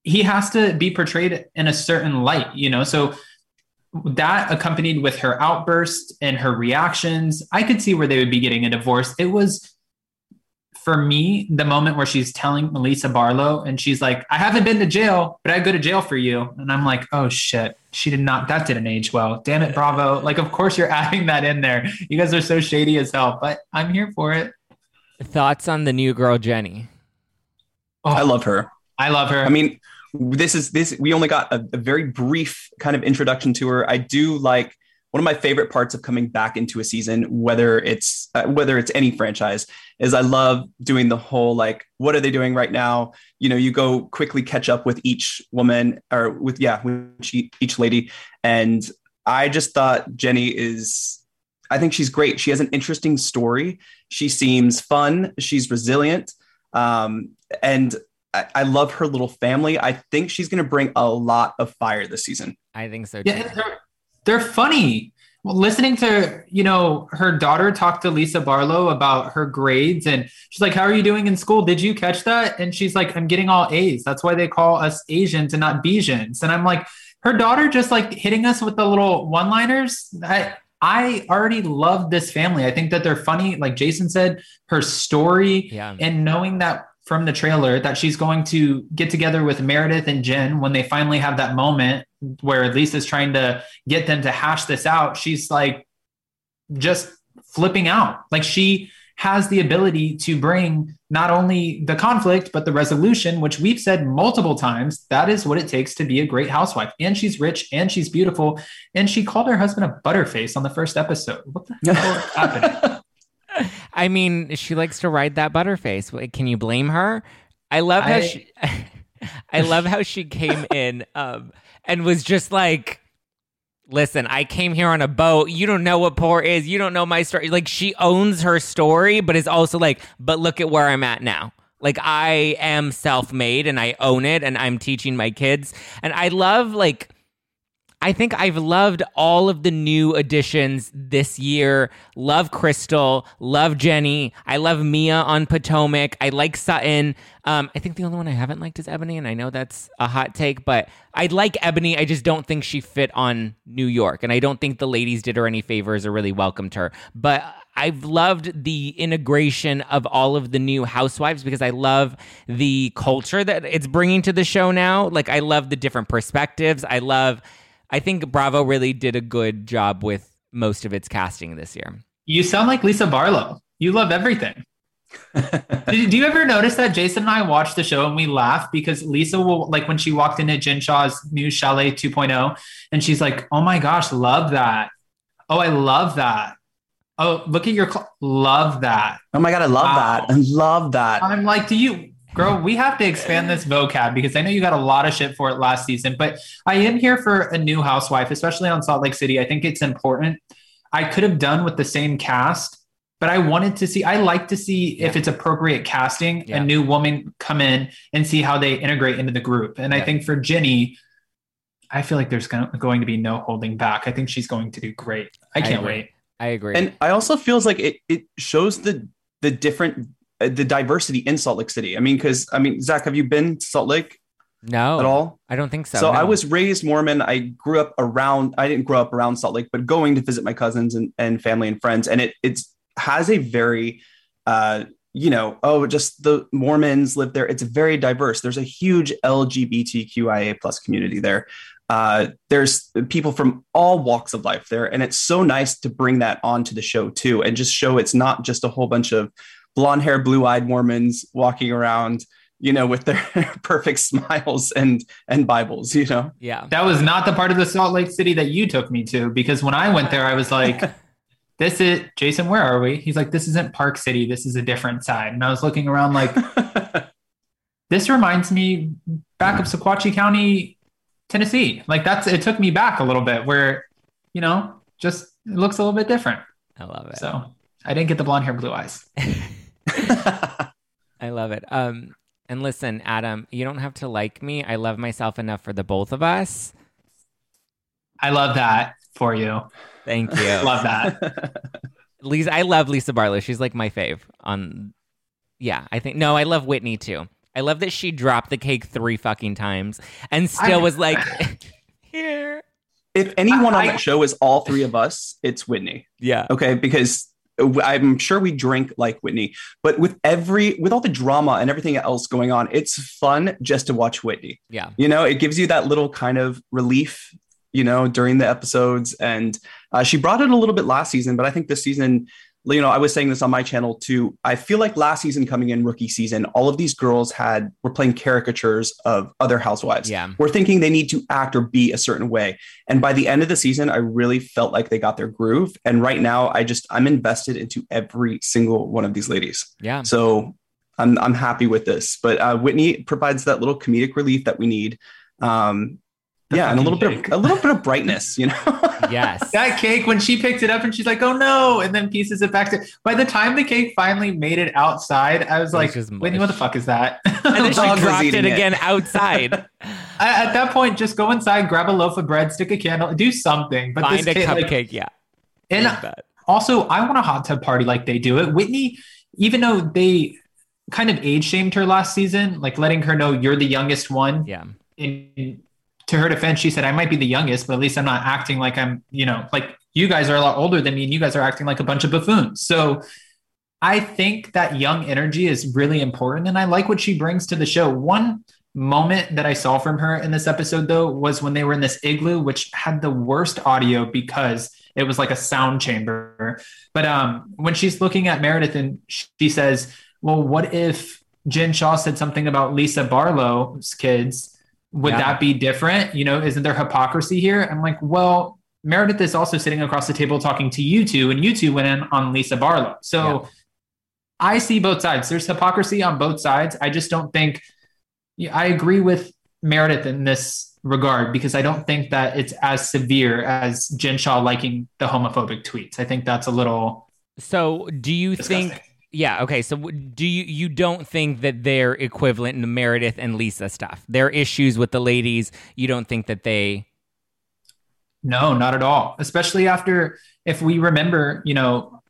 [SPEAKER 2] He has to be portrayed in a certain light, you know. So that accompanied with her outburst and her reactions, I could see where they would be getting a divorce. It was for me the moment where she's telling Melissa Barlow and she's like, I haven't been to jail, but I go to jail for you. And I'm like, oh shit, she did not, that didn't age well. Damn it, Bravo. Like, of course you're *laughs* adding that in there. You guys are so shady as hell, but I'm here for it.
[SPEAKER 1] Thoughts on the new girl, Jenny?
[SPEAKER 3] Oh, I love her.
[SPEAKER 2] I love her.
[SPEAKER 3] I mean, this is this we only got a, a, very brief kind of introduction to her i do like one of my favorite parts of coming back into a season whether it's uh, whether it's any franchise is i love doing the whole like what are they doing right now? You know you go quickly catch up with each woman or with yeah with each, lady. And i just thought jenny is i think she's great. She has an interesting story. She seems fun. She's resilient. Um, and I, I love her little family. I think she's going to bring a lot of fire this season.
[SPEAKER 1] I think so
[SPEAKER 2] too. Yeah, they're, they're funny. well, listening to you know her daughter talk to Lisa Barlow about her grades, and she's like, "How are you doing in school? Did you catch that?" And she's like, "I'm getting all A's. That's why they call us Asians and not Bajans." And I'm like, her daughter just like hitting us with the little one-liners. I I already love this family. I think that they're funny. Like Jason said, her story
[SPEAKER 1] Yeah.
[SPEAKER 2] and knowing that from the trailer that she's going to get together with Meredith and Jen when they finally have that moment where Lisa's trying to get them to hash this out. She's like just flipping out. Like she has the ability to bring not only the conflict, but the resolution, which we've said multiple times. That is what it takes to be a great housewife. And she's rich and she's beautiful. And she called her husband a butterface on the first episode. What the *laughs* hell is happening?
[SPEAKER 1] I mean, she likes to ride that butterface. Can you blame her? I love how
[SPEAKER 2] I-
[SPEAKER 1] she *laughs* I love how she came in um and was just like Listen, I came here on a boat. You don't know what poor is. You don't know my story. Like she owns her story, but is also like, but look at where I'm at now. Like I am self-made and I own it and I'm teaching my kids. And I love like I think I've loved all of the new additions this year. Love Crystal, love Jenny. I love Mia on Potomac. I like Sutton. Um, I think the only one I haven't liked is Eboni, and I know that's a hot take, but I like Eboni. I just don't think she fit on New York, and I don't think the ladies did her any favors or really welcomed her. But I've loved the integration of all of the new housewives because I love the culture that it's bringing to the show now. Like I love the different perspectives. I love. I think Bravo really did a good job with most of its casting this year.
[SPEAKER 2] You sound like Lisa Barlow. You love everything. *laughs* Did- do you ever notice that Jason and I watched the show and we laugh because Lisa will like when she walked into Jen Shah's new Chalet 2.0 and she's like, "Oh my gosh, love that! Oh, I love that! Oh, look at your cl- love that!"
[SPEAKER 3] Oh my god, I love
[SPEAKER 2] Wow.
[SPEAKER 3] that. I love that.
[SPEAKER 2] I'm like, do you, girl? We have to expand this vocab because I know you got a lot of shit for it last season, but I am here for a new housewife, especially on Salt Lake City. I think it's important. I could have done with the same cast, but I wanted to see. I like to see if it's appropriate casting
[SPEAKER 1] Yeah.
[SPEAKER 2] a new woman come in and see how they integrate into the group. And I think for Ginny. I feel like there's gonna- going to be no holding back. I think she's going to do great. I
[SPEAKER 1] I
[SPEAKER 2] can't
[SPEAKER 1] agree.
[SPEAKER 2] wait.
[SPEAKER 1] I agree.
[SPEAKER 3] And I also feels like it it shows the the different the diversity in Salt Lake City. I mean, because I mean, Zack, have you been to Salt Lake
[SPEAKER 1] no,
[SPEAKER 3] at all?
[SPEAKER 1] I don't think so.
[SPEAKER 3] So, I was raised Mormon. I grew up around. I didn't grow up around Salt Lake, but going to visit my cousins and, and family and friends, and it it's has a very, uh, you know, oh, just the Mormons live there. It's very diverse. There's a huge LGBTQIA plus community there. Uh, there's people from all walks of life there, and it's so nice to bring that onto the show too, and just show it's not just a whole bunch of blonde hair, blue eyed Mormons walking around, you know, with their *laughs* perfect smiles and and Bibles, you know.
[SPEAKER 1] yeah.
[SPEAKER 2] That was not the part of the Salt Lake City that you took me to because when I went there, I was like, *laughs* this is Jason, where are we? He's like, this isn't Park City. This is a different side. And I was looking around like, *laughs* this reminds me back of Sequatchie County, Tennessee. Like that's, it took me back a little bit where, you know, just it looks a little bit different.
[SPEAKER 1] I love it.
[SPEAKER 2] So I didn't get the blonde hair, blue eyes. *laughs*
[SPEAKER 1] I love it. Um, and listen, Adam, you don't have to like me. I love myself enough for the both of us.
[SPEAKER 2] I love that for you.
[SPEAKER 1] Thank *laughs* you.
[SPEAKER 2] Love that.
[SPEAKER 1] Lisa, I love Lisa Barlow. She's like my fave. On, yeah, I think no, I love Whitney too. I love that she dropped the cake three fucking times and still
[SPEAKER 2] I-
[SPEAKER 1] was like, *laughs* here.
[SPEAKER 3] if anyone on
[SPEAKER 2] I-
[SPEAKER 3] that show is all three of us, it's Whitney.
[SPEAKER 1] Yeah,
[SPEAKER 3] Okay, because I'm sure we drink like Whitney, but with every with all the drama and everything else going on, it's fun just to watch Whitney.
[SPEAKER 1] yeah,
[SPEAKER 3] You know, it gives you that little kind of relief, you know, during the episodes. And uh, she brought it a little bit last season, but I think this season, you know, I was saying this on my channel too. I feel like last season coming in rookie season, all of these girls had were playing caricatures of other housewives.
[SPEAKER 1] yeah.
[SPEAKER 3] We're thinking they need to act or be a certain way. And by the end of the season, I really felt like they got their groove. And right now, I just I'm invested into every single one of these ladies.
[SPEAKER 1] Yeah.
[SPEAKER 3] So I'm I'm happy with this. But uh, Whitney provides that little comedic relief that we need. Um, yeah, and a little
[SPEAKER 2] fucking
[SPEAKER 3] bit of, a little bit of *laughs* brightness, you know. *laughs*
[SPEAKER 1] Yes.
[SPEAKER 2] that cake when she picked it up and she's like, "Oh no!" and then pieces it back to. By the time the cake finally made it outside, I was
[SPEAKER 1] was
[SPEAKER 2] like,
[SPEAKER 1] just
[SPEAKER 2] "Whitney, what the fuck is that?" *laughs*
[SPEAKER 1] and then
[SPEAKER 3] The
[SPEAKER 1] she dropped it
[SPEAKER 3] eating it.
[SPEAKER 1] again outside.
[SPEAKER 2] I, at that point, just go inside, grab a loaf of bread, stick a candle, do something. But
[SPEAKER 1] Find
[SPEAKER 2] this
[SPEAKER 1] a
[SPEAKER 2] cake,
[SPEAKER 1] cupcake.
[SPEAKER 2] like,
[SPEAKER 1] yeah.
[SPEAKER 2] And also, I want a hot tub party like they do it. Whitney, even though they kind of age shamed her last season, like letting her know you're the youngest one.
[SPEAKER 1] Yeah.
[SPEAKER 2] In, to her defense, she said, I might be the youngest, but at least I'm not acting like I'm, you know, like you guys are a lot older than me and you guys are acting like a bunch of buffoons. So I think that young energy is really important. And I like what she brings to the show. One moment that I saw from her in this episode, though, was when they were in this igloo, which had the worst audio because it was like a sound chamber. But um, when she's looking at Meredith and she says, Well, what if Jen Shah said something about Lisa Barlow's kids? Would yeah. that be different? You know, isn't there hypocrisy here? I'm like, Well, Meredith is also sitting across the table talking to you two, and you two went in on Lisa Barlow. So yeah. I see both sides. There's hypocrisy on both sides. I just don't think I agree with Meredith in this regard because I don't think that it's as severe as Jen Shah liking the homophobic tweets. I think that's a little.
[SPEAKER 1] So, do you disgusting. think? Yeah. Okay. So, do you you don't think that they're equivalent in the Meredith and Lisa stuff? Their issues with the ladies. You don't think that they.
[SPEAKER 2] No, not at all. Especially after, if we remember, you know,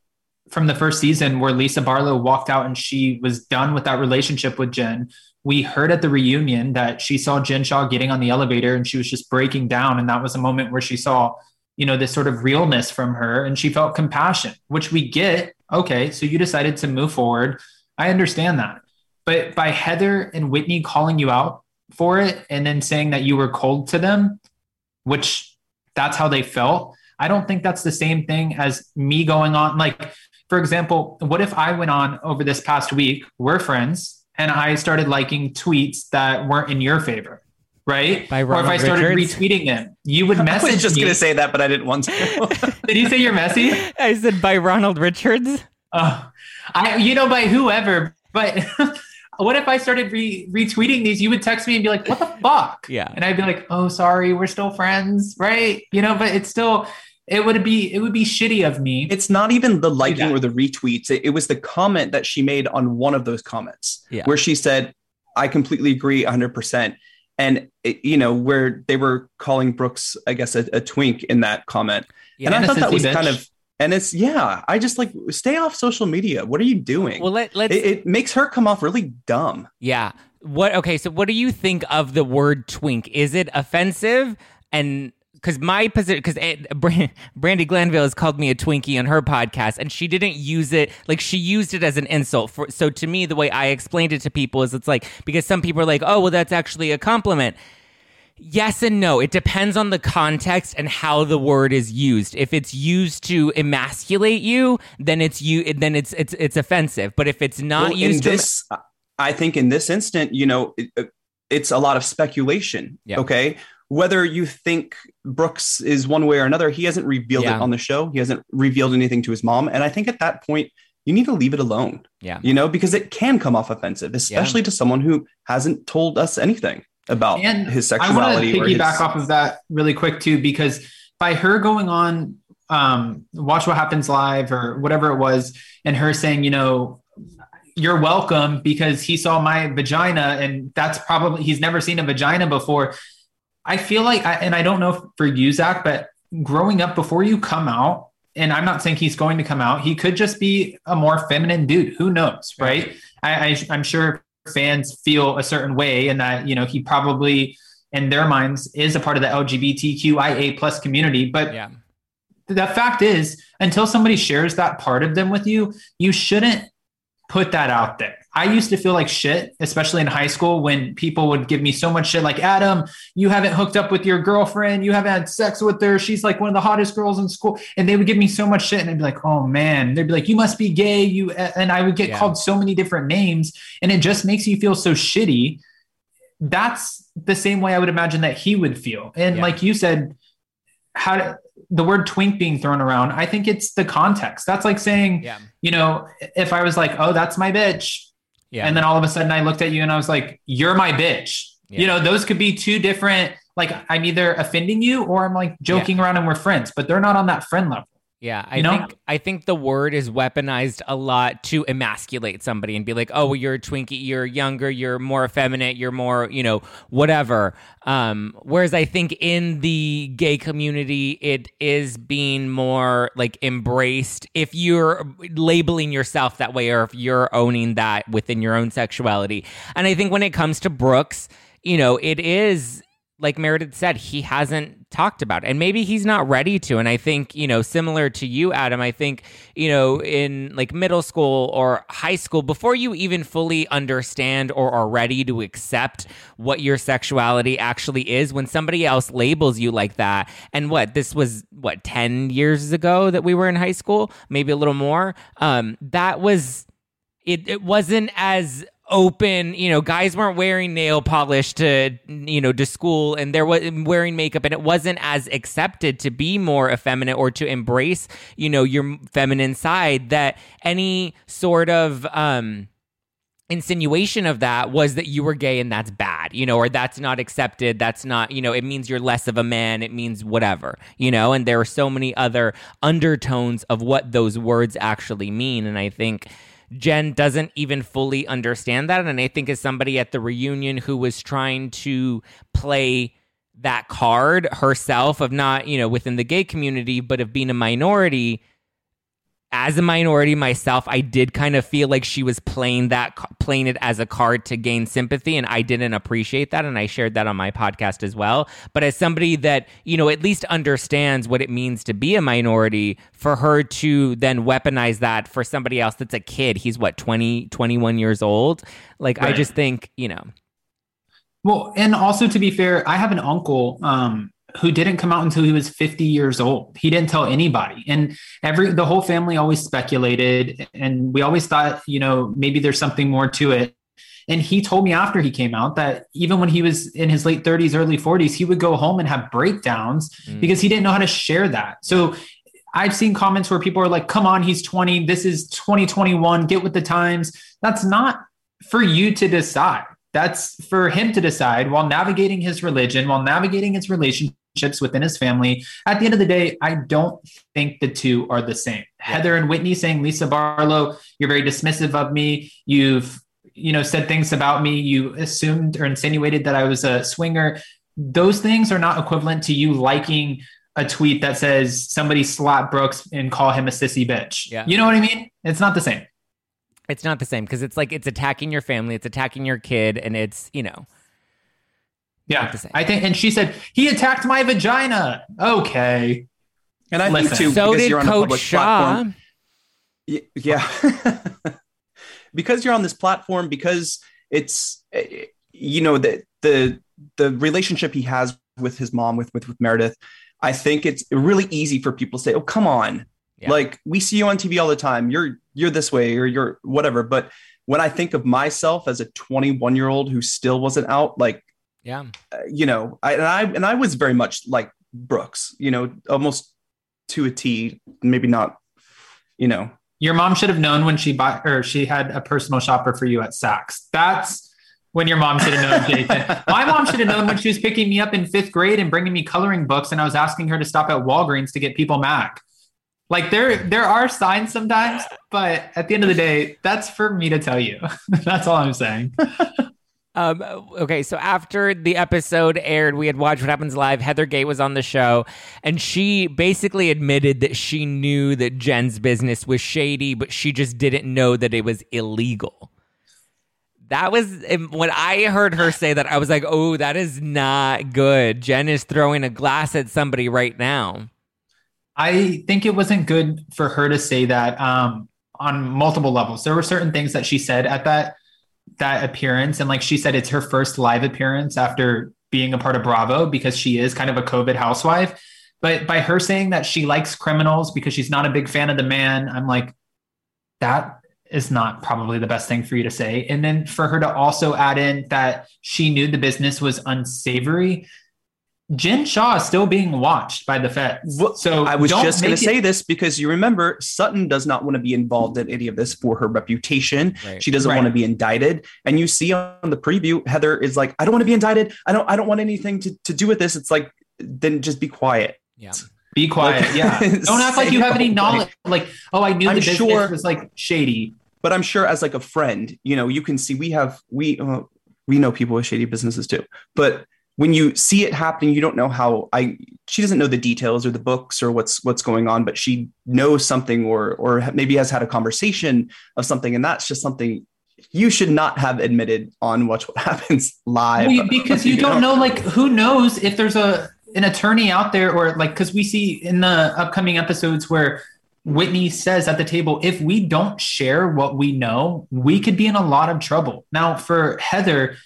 [SPEAKER 2] from the first season where Lisa Barlow walked out and she was done with that relationship with Jen we heard at the reunion that she saw Jen Shah getting on the elevator and she was just breaking down. And that was a moment where she saw, you know, this sort of realness from her and she felt compassion, which we get. Okay, so you decided to move forward. I understand that. But by Heather and Whitney calling you out for it and then saying that you were cold to them, which that's how they felt, I don't think that's the same thing as me going on. Like, for example, what if I went on over this past week? We're friends and I started liking tweets that weren't in your favor, right?
[SPEAKER 1] By or
[SPEAKER 2] if I started Richards? retweeting them, you would message. *laughs*
[SPEAKER 3] I was just
[SPEAKER 2] me.
[SPEAKER 3] gonna say that, but I didn't want *laughs* to. *laughs*
[SPEAKER 2] Did you say you're messy?
[SPEAKER 1] I said by Ronald Richards.
[SPEAKER 2] Uh, I, you know, by whoever, but. what if I started re- retweeting these? You would text me and be like, "What the fuck?"
[SPEAKER 1] Yeah,
[SPEAKER 2] and I'd be like, "Oh, sorry, we're still friends, right?" You know, but it's still it would be it would be shitty of me.
[SPEAKER 3] It's not even the liking yeah. or the retweets. It, it, was the comment that she made on one of those comments
[SPEAKER 1] yeah.
[SPEAKER 3] where she said, "I completely agree, 100." percent And it, you know where they were calling Brooks, I guess, a, a twink in that comment, yeah, and I thought that was bitch. kind of. And it's yeah, I just like stay off social media. What are you doing?
[SPEAKER 1] Well, let, let's.
[SPEAKER 3] It, it makes her come off really dumb.
[SPEAKER 1] Yeah. What? Okay. So, what do you think of the word twink? Is it offensive? And because my position, because Brandi Glanville has called me a Twinkie on her podcast, and she didn't use it like she used it as an insult. For so to me, the way I explained it to people is it's like because some people are like, oh, well, that's actually a compliment. Yes and no. It depends on the context and how the word is used. If it's used to emasculate you, then it's you. Then it's it's it's offensive. But if it's not
[SPEAKER 3] well,
[SPEAKER 1] used,
[SPEAKER 3] in this, em- I think in this instant, you know, it, it's a lot of speculation.
[SPEAKER 1] Yep.
[SPEAKER 3] Okay, whether you think Brooks is one way or another, he hasn't revealed yeah. it on the show. He hasn't revealed anything to his mom. And I think at that point, you need to leave it alone.
[SPEAKER 1] Yeah.
[SPEAKER 3] You know, because it can come off offensive, especially yeah. to someone who hasn't told us anything about and his sexuality.
[SPEAKER 2] I want to piggyback his... off of that really quick too, because by her going on um, Watch What Happens Live or whatever it was, and her saying, you know, you're welcome because he saw my vagina and that's probably he's never seen a vagina before I feel like, I, and I don't know for you, Zack, but growing up before you come out, and I'm not saying he's going to come out, he could just be a more feminine dude. Who knows, right? I, I, I'm sure fans feel a certain way, and that you know he probably, in their minds, is a part of the LGBTQIA plus community. But
[SPEAKER 1] yeah.
[SPEAKER 2] the fact is, until somebody shares that part of them with you, you shouldn't put that out there. I used to feel like shit, especially in high school when people would give me so much shit like, Adam, you haven't hooked up with your girlfriend. You haven't had sex with her. She's like one of the hottest girls in school. And they would give me so much shit. And I'd be like, oh man, they'd be like, you must be gay. You, and I would get yeah. called so many different names. And it just makes you feel so shitty. That's the same way I would imagine that he would feel. And yeah. like you said, how the word twink being thrown around, I think it's the context. That's like saying,
[SPEAKER 1] yeah.
[SPEAKER 2] you know, if I was like, oh, that's my bitch
[SPEAKER 1] yeah.
[SPEAKER 2] And then all of a sudden I looked at you and I was like, you're my bitch. Yeah. You know, those could be two different, like I'm either offending you or I'm like joking yeah. around and we're friends, but they're not on that friend level.
[SPEAKER 1] Yeah, I you know? think I think the word is weaponized a lot to emasculate somebody and be like, "Oh, well, you're a Twinkie, you're younger, you're more effeminate, you're more, you know, whatever." Um, whereas I think in the gay community, it is being more like embraced if you're labeling yourself that way or if you're owning that within your own sexuality. And I think when it comes to Brooks, you know, it is like Meredith said, he hasn't talked about it. And maybe he's not ready to. And I think, you know, similar to you, Adam, I think, you know, in like middle school or high school, before you even fully understand or are ready to accept what your sexuality actually is, when somebody else labels you like that, and what, this was what, 10 years ago that we were in high school, maybe a little more, um, that was. It, it wasn't as open you know guys weren't wearing nail polish to you know to school and there was wearing makeup and it wasn't as accepted to be more effeminate or to embrace you know your feminine side that any sort of um insinuation of that was that you were gay and that's bad, you know, or that's not accepted. That's not, you know, it means you're less of a man. It means whatever, you know, and there are so many other undertones of what those words actually mean. And I think, Jen doesn't even fully understand that. And I think as somebody at the reunion who was trying to play that card herself of not, you know, within the gay community, but of being a minority, as a minority myself, I did kind of feel like she was playing that playing it as a card to gain sympathy and I didn't appreciate that and I shared that on my podcast as well. But as somebody that, you know, at least understands what it means to be a minority, for her to then weaponize that for somebody else that's a kid, he's what 20 21 years old. Like right. I just think, you know.
[SPEAKER 2] Well, and also to be fair, I have an uncle um who didn't come out until he was 50 years old. He didn't tell anybody. And every the whole family always speculated and we always thought, you know, maybe there's something more to it. And he told me after he came out that even when he was in his late 30s, early 40s, he would go home and have breakdowns mm. because he didn't know how to share that. So I've seen comments where people are like, come on, he's 20. This is 2021. Get with the times. That's not for you to decide. That's for him to decide while navigating his religion, while navigating his relationship within his family. At the end of the day, I don't think the two are the same. Yeah. Heather and Whitney saying, Lisa Barlow, you're very dismissive of me. You've, you know, said things about me. You assumed or insinuated that I was a swinger. Those things are not equivalent to you liking a tweet that says somebody slap Brooks and call him a sissy bitch. Yeah. You know what I mean? It's not the same.
[SPEAKER 1] It's not the same because it's like it's attacking your family, it's attacking your kid, and it's, you know,
[SPEAKER 2] yeah, I think, and she said he attacked my vagina. Okay,
[SPEAKER 3] and I Listen. think too
[SPEAKER 1] so did Coach Shah.
[SPEAKER 3] Platform, yeah, *laughs* because you're on this platform, because it's eh, you know the the the relationship he has with his mom with with with Meredith. I think it's really easy for people to say, "Oh, come on." Yeah. Like we see you on TV all the time. You're you're this way or you're whatever. But when I think of myself as a 21 year old who still wasn't out, like
[SPEAKER 1] yeah.
[SPEAKER 3] Uh, you know, I, and I and I was very much like Brooks, you know, almost to a T, maybe not, you know.
[SPEAKER 2] Your mom should have known when she bought or she had a personal shopper for you at Saks. That's when your mom should have known, Jason. *laughs* My mom should have known when she was picking me up in fifth grade and bringing me coloring books, and I was asking her to stop at Walgreens to get people Mac. Like there, there are signs sometimes, but at the end of the day, that's for me to tell you. *laughs* that's all I'm saying. *laughs*
[SPEAKER 1] Um, okay, so after the episode aired, we had watched What Happens Live. Heather Gay was on the show, and she basically admitted that she knew that Jen's business was shady, but she just didn't know that it was illegal. That was when I heard her say that, I was like, oh, that is not good. Jen is throwing a glass at somebody right now.
[SPEAKER 2] I think it wasn't good for her to say that um, on multiple levels. There were certain things that she said at that that appearance. And like she said, it's her first live appearance after being a part of Bravo because she is kind of a COVID housewife. But by her saying that she likes criminals because she's not a big fan of the man, I'm like, that is not probably the best thing for you to say. And then for her to also add in that she knew the business was unsavory, Jen Shah is still being watched by the feds. So
[SPEAKER 3] I was just going to say this because you remember Sutton does not want to be involved in any of this for her reputation. Right. She doesn't right. want to be indicted. And you see on the preview, Heather is like, I don't want to be indicted. I don't, I don't want anything to, to do with this. It's like, then just be quiet.
[SPEAKER 1] Yeah.
[SPEAKER 2] Be quiet. Like, yeah. *laughs* Don't act like you have any knowledge. Like, oh, I knew I'm the business sure, was like shady.
[SPEAKER 3] But I'm sure as like a friend, you know, you can see we have we uh, we know people with shady businesses too. But when you see it happening, you don't know how I she doesn't know the details or the books or what's what's going on, but she knows something or or maybe has had a conversation of something, and that's just something you should not have admitted on Watch What Happens *laughs* live
[SPEAKER 2] well, because you, *laughs* you don't know? know like who knows if there's a an attorney out there or like because we see in the upcoming episodes where Whitney says at the table, if we don't share what we know, we could be in a lot of trouble. Now, for Heather,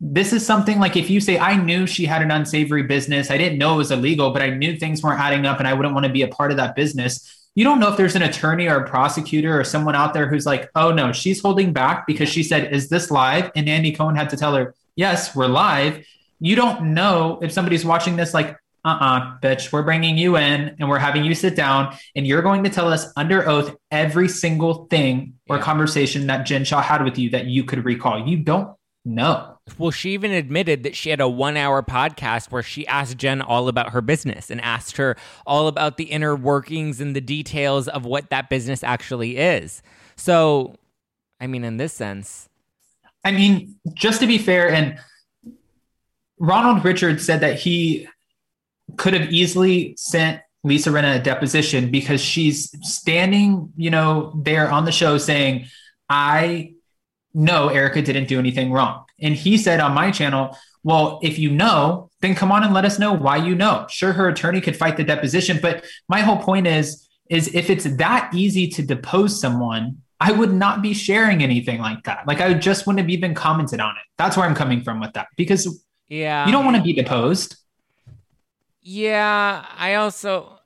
[SPEAKER 2] this is something like if you say, I knew she had an unsavory business, I didn't know it was illegal, but I knew things weren't adding up and I wouldn't want to be a part of that business. You don't know if there's an attorney or a prosecutor or someone out there who's like, oh no, she's holding back because she said, Is this live? And Andy Cohen had to tell her, Yes, we're live you don't know if somebody's watching this like, uh uh-uh, uh bitch, we're bringing you in and we're having you sit down and you're going to tell us under oath every single thing or yeah. conversation that Jen Shah had with you that you could recall. You don't know.
[SPEAKER 1] Well, she even admitted that she had a one hour podcast where she asked Jen all about her business and asked her all about the inner workings and the details of what that business actually is. So, I mean, in this sense,
[SPEAKER 2] I mean, just to be fair, and Ronald Richards said that he could have easily sent Lisa Rinna a deposition because she's standing, you know, there on the show saying, I know Erika didn't do anything wrong. And he said on my channel, well, if you know, then come on and let us know why you know. Sure, her attorney could fight the deposition, but my whole point is, is if it's that easy to depose someone, I would not be sharing anything like that. Like I just wouldn't have even commented on it. That's where I'm coming from with that because
[SPEAKER 1] yeah.
[SPEAKER 2] You don't want to be deposed.
[SPEAKER 1] Yeah, I also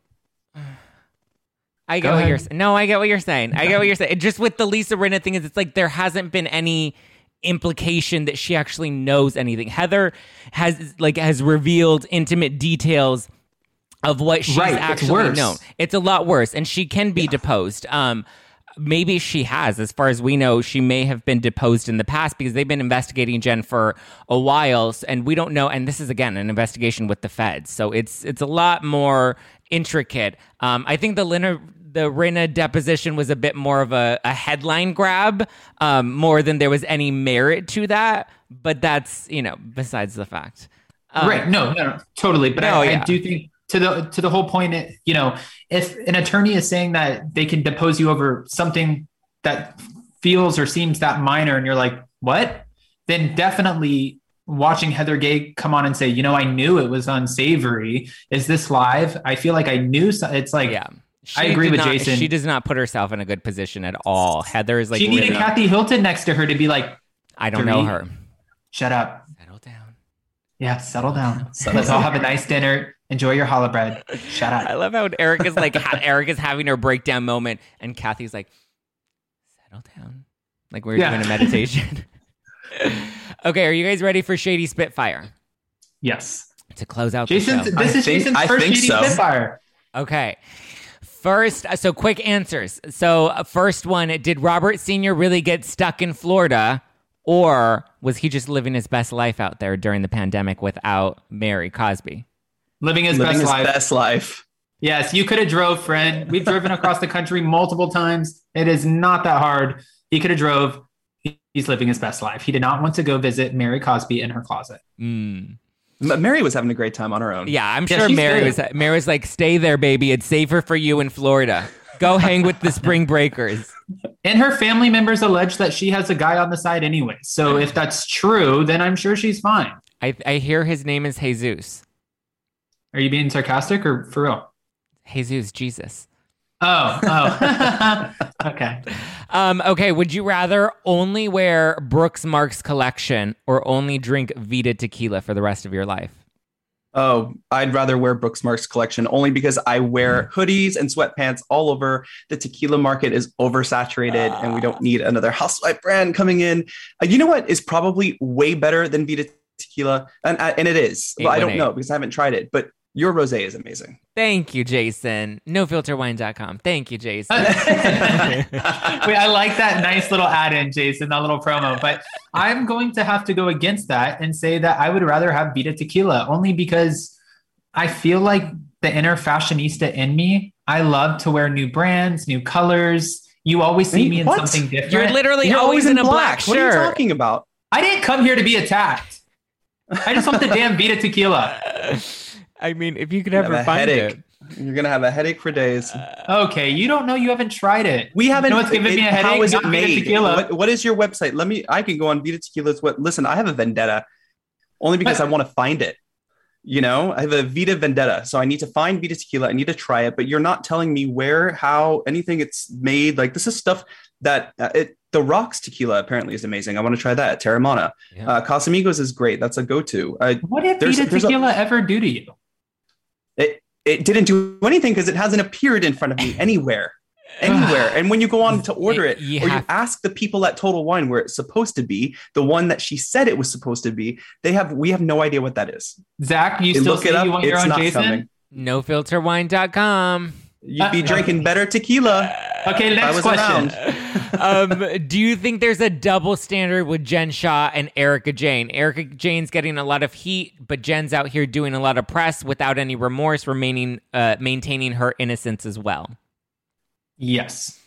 [SPEAKER 1] I get what you're saying. No, I get what you're saying. I get what you're saying. Just with the Lisa Rinna thing is it's like there hasn't been any implication that she actually knows anything. Heather has like has revealed intimate details of what she's right, actually known. It's a lot worse and she can be yeah. deposed. Um maybe she has. As far as we know, she may have been deposed in the past because they've been investigating Jen for a while, and we don't know. And this is again an investigation with the feds, so it's it's a lot more intricate. Um, I think the Lina, the Rinna deposition was a bit more of a, a headline grab, um, more than there was any merit to that. But that's you know besides the fact.
[SPEAKER 2] Um, right? No, no, no, totally. But no, I, yeah. I do think to the to the whole point you know if an attorney is saying that they can depose you over something that feels or seems that minor and you're like what then definitely watching heather gay come on and say you know i knew it was unsavory is this live i feel like i knew so, it's like yeah she I agree with
[SPEAKER 1] not,
[SPEAKER 2] Jason.
[SPEAKER 1] She does not put herself in a good position at all. Heather is like
[SPEAKER 2] she needed Kathy Hilton next to her to be like,
[SPEAKER 1] I don't know her.
[SPEAKER 2] Shut up.
[SPEAKER 1] Settle down.
[SPEAKER 2] Yeah, settle down. *laughs* Let's all have a nice dinner. Enjoy your challah bread. Shut up.
[SPEAKER 1] I love how Eric is like ha- Eric is having her breakdown moment, and Kathy's like, settle down, like we're yeah. doing a meditation. *laughs* okay, are you guys ready for Shady Spitfire?
[SPEAKER 2] Yes.
[SPEAKER 1] To close out
[SPEAKER 2] Jason's,
[SPEAKER 1] the
[SPEAKER 2] show. This I is think, Jason's first Shady so. Spitfire.
[SPEAKER 1] Okay. First, uh, so quick answers. So, uh, first one, did Robert Sr. really get stuck in Florida? Or was he just living his best life out there during the pandemic without Mary Cosby?
[SPEAKER 2] Living his Living best his life.
[SPEAKER 3] Best life.
[SPEAKER 2] Yes, you could have drove, friend. We've driven across the country multiple times. It is not that hard. He could have drove. He's living his best life. He did not want to go visit Mary Cosby in her closet.
[SPEAKER 1] Mm.
[SPEAKER 3] Mary was having a great time on her own.
[SPEAKER 1] Yeah, I'm yeah, sure Mary was. Uh, Mary was like, "Stay there, baby. It's safer for you in Florida. Go hang with the Spring Breakers."
[SPEAKER 2] And her family members allege that she has a guy on the side anyway. So if that's true, then I'm sure she's fine.
[SPEAKER 1] I, I hear his name is Jesus.
[SPEAKER 2] Are you being sarcastic or for real?
[SPEAKER 1] Jesus, Jesus.
[SPEAKER 2] Oh, oh. *laughs* okay.
[SPEAKER 1] Um, okay. Would you rather only wear Brooks Marks collection or only drink Vida tequila for the rest of your life?
[SPEAKER 3] Oh, I'd rather wear Brooks Marks collection only because I wear mm. hoodies and sweatpants all over. The tequila market is oversaturated uh. and we don't need another housewife brand coming in. Uh, you know what is probably way better than Vida tequila? And, uh, and it is. But I don't know because I haven't tried it. But your rosé is amazing.
[SPEAKER 1] Thank you, Jason. NoFilterWine.com. Thank you, Jason. *laughs*
[SPEAKER 2] Wait, I like that nice little add-in, Jason, that little promo. But I'm going to have to go against that and say that I would rather have Vida Tequila only because I feel like the inner fashionista in me. I love to wear new brands, new colors. You always see me in
[SPEAKER 3] What?
[SPEAKER 2] something different.
[SPEAKER 1] You're literally
[SPEAKER 3] You're
[SPEAKER 1] always, in a black, shirt.
[SPEAKER 3] What are you talking about?
[SPEAKER 2] I didn't come here to be attacked. I just want the *laughs* damn Vida tequila.
[SPEAKER 1] I mean, if you could
[SPEAKER 3] have
[SPEAKER 1] ever
[SPEAKER 3] a
[SPEAKER 1] find
[SPEAKER 3] headache.
[SPEAKER 1] it.
[SPEAKER 3] You're gonna have a headache for days.
[SPEAKER 2] Okay, you don't know. You haven't tried it.
[SPEAKER 3] We haven't.
[SPEAKER 2] You know what's giving
[SPEAKER 3] it-
[SPEAKER 2] me a headache?
[SPEAKER 3] How is it made? What, what is your website? Let me. I can go on Vida Tequila's. What? Listen, I have a vendetta, only because I want to find it. You know, I have a Vida vendetta, so I need to find Vida Tequila. I need to try it, but you're not telling me where, how, anything it's made. Like this is stuff that uh, it. The Rocks Tequila apparently is amazing. I want to try that. Teremana,
[SPEAKER 1] Yeah.
[SPEAKER 3] uh, Casamigos is great. That's a go-to. Uh,
[SPEAKER 2] What did Vida
[SPEAKER 3] there's a-
[SPEAKER 2] tequila ever do to you?
[SPEAKER 3] It it didn't do anything because it hasn't appeared in front of me anywhere *sighs* anywhere and when you go on to order it,
[SPEAKER 1] You
[SPEAKER 3] or you
[SPEAKER 1] have-
[SPEAKER 3] ask the people at total wine where it's supposed to be the one that she said it was supposed to be they have we have no idea what that is
[SPEAKER 2] Zack, you
[SPEAKER 3] They
[SPEAKER 2] still
[SPEAKER 3] look
[SPEAKER 2] say
[SPEAKER 3] it up
[SPEAKER 2] you want your
[SPEAKER 3] it's
[SPEAKER 2] own
[SPEAKER 3] not
[SPEAKER 2] Jason?
[SPEAKER 3] coming
[SPEAKER 1] NoFilterWine.com.
[SPEAKER 3] you'd be
[SPEAKER 2] Uh,
[SPEAKER 3] drinking better tequila
[SPEAKER 2] Okay,
[SPEAKER 3] if I
[SPEAKER 2] next
[SPEAKER 3] was
[SPEAKER 2] question. *laughs*
[SPEAKER 1] um, do you think there's a double standard with Jen Shah and Erika Jayne? Erika Jayne's getting a lot of heat, but Jen's out here doing a lot of press without any remorse, remaining uh, maintaining her innocence as well.
[SPEAKER 2] Yes.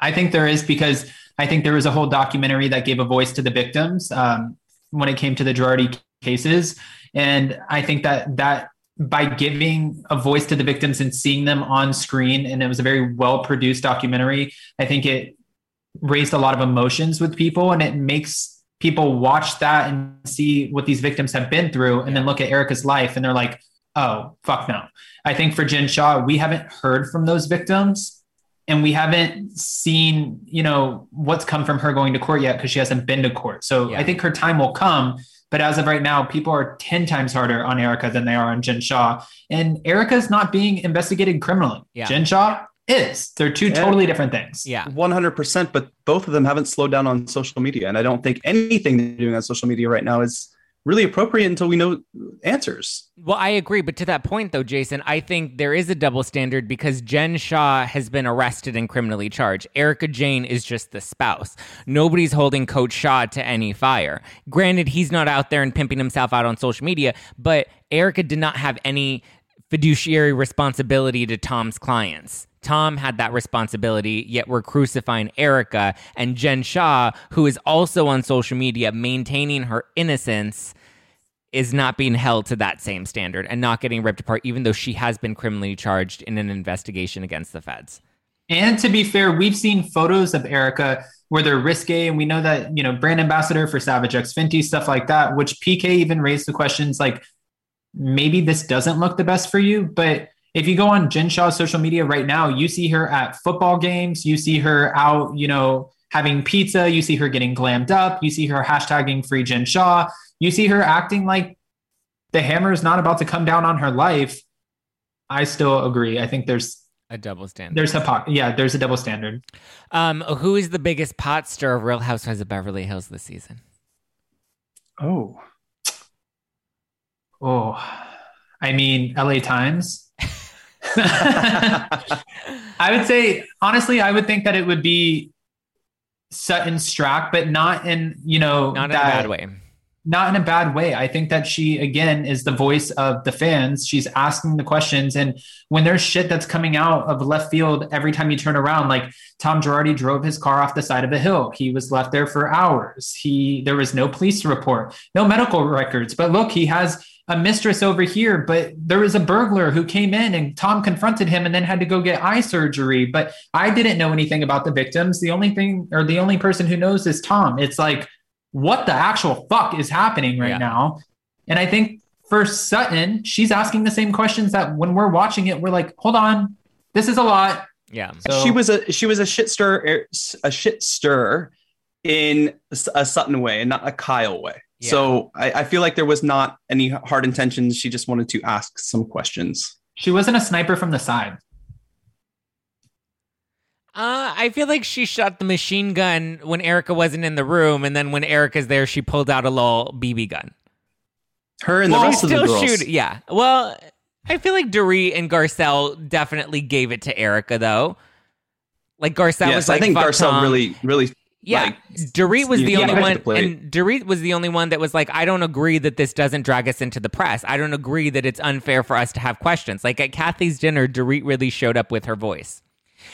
[SPEAKER 2] I think there is because I think there was a whole documentary that gave a voice to the victims um, when it came to the Girardi cases. And I think that that by giving a voice to the victims and seeing them on screen, and it was a very well produced documentary, I think it raised a lot of emotions with people and it makes people watch that and see what these victims have been through and then look at Erika's life and they're like, oh, fuck no. I think for Jen Shah, we haven't heard from those victims and we haven't seen, you know, what's come from her going to court yet because she hasn't been to court. So
[SPEAKER 1] Yeah.
[SPEAKER 2] I think her time will come. But as of right now, people are 10 times harder on Erika than they are on Jen Shah. And Erika's not being investigated criminally.
[SPEAKER 1] Yeah.
[SPEAKER 2] Jen Shah is. They're two
[SPEAKER 3] Yeah.
[SPEAKER 2] totally different things.
[SPEAKER 1] Yeah.
[SPEAKER 3] 100% but both of them haven't slowed down on social media and i don't think anything they're doing on social media right now is really appropriate until we know answers
[SPEAKER 1] Well, I agree, but to that point though, Jason, I think there is a double standard because Jen Shah has been arrested and criminally charged. Erika Jayne is just the spouse. Nobody's holding Coach Shah to any fire. Granted, he's not out there and pimping himself out on social media, but Erika did not have any fiduciary responsibility to Tom's clients. Tom had that responsibility, yet we're crucifying Erika and Jen Shah, who is also on social media maintaining her innocence is not being held to that same standard and not getting ripped apart, even though she has been criminally charged in an investigation against the feds.
[SPEAKER 2] And to be fair, we've seen photos of Erika where they're risque, and we know that you know brand ambassador for Savage X Fenty stuff like that. Which PK even raised the questions like, maybe this doesn't look the best for you. But if you go on Jen Shah's social media right now, you see her at football games, you see her out, you know, having pizza, you see her getting glammed up, you see her hashtagging free Jen Shah, you see her acting like the hammer is not about to come down on her life. I still agree. I think there's
[SPEAKER 1] A double standard.
[SPEAKER 2] there's hypoc- yeah, there's a double standard.
[SPEAKER 1] Um, who is the biggest pot stir of Real Housewives of Beverly Hills this season?
[SPEAKER 3] oh
[SPEAKER 2] Oh, I mean, LA Times. *laughs* I would say, honestly, I would think that it would be Sutton Stracke, but not in, you know,
[SPEAKER 1] Not in a bad way.
[SPEAKER 2] Not in a bad way. I think that she, again, is the voice of the fans. She's asking the questions. And when there's shit that's coming out of left field every time you turn around, like Tom Girardi drove his car off the side of a hill. He was left there for hours. He there was no police report, no medical records. But look, he has a mistress over here, but there was a burglar who came in and Tom confronted him and then had to go get eye surgery. But I didn't know anything about the victims. The only thing or the only person who knows is Tom. It's like, what the actual fuck is happening right
[SPEAKER 1] Yeah.
[SPEAKER 2] now? And I think for Sutton, she's asking the same questions that when we're watching it, we're like, hold on, this is a lot.
[SPEAKER 1] Yeah.
[SPEAKER 2] So
[SPEAKER 3] she was a she was a shit stir a shit stir in a Sutton way and not a Kyle way.
[SPEAKER 1] Yeah.
[SPEAKER 3] So I, I feel like there was not any hard intentions. She just wanted to ask some questions.
[SPEAKER 2] she wasn't a sniper from the side.
[SPEAKER 1] Uh, I feel like she shot the machine gun when Erika wasn't in the room, and then when Erika's there, she pulled out a little BB gun.
[SPEAKER 3] Her and
[SPEAKER 1] Well,
[SPEAKER 3] the rest of the
[SPEAKER 1] still
[SPEAKER 3] girls.
[SPEAKER 1] shoot- Yeah. Well, I feel like Dorit and Garcelle definitely gave it to Erika, though. Like Garcelle
[SPEAKER 3] yes,
[SPEAKER 1] was like,
[SPEAKER 3] I think
[SPEAKER 1] "Fuck
[SPEAKER 3] Garcelle
[SPEAKER 1] Tom."
[SPEAKER 3] really, really
[SPEAKER 1] Yeah,
[SPEAKER 3] Like,
[SPEAKER 1] Dorit was the only one,
[SPEAKER 3] get the
[SPEAKER 1] and Dorit was the only one that was like, "I don't agree that this doesn't drag us into the press. I don't agree that it's unfair for us to have questions." Like at Kathy's dinner, Dorit really showed up with her voice.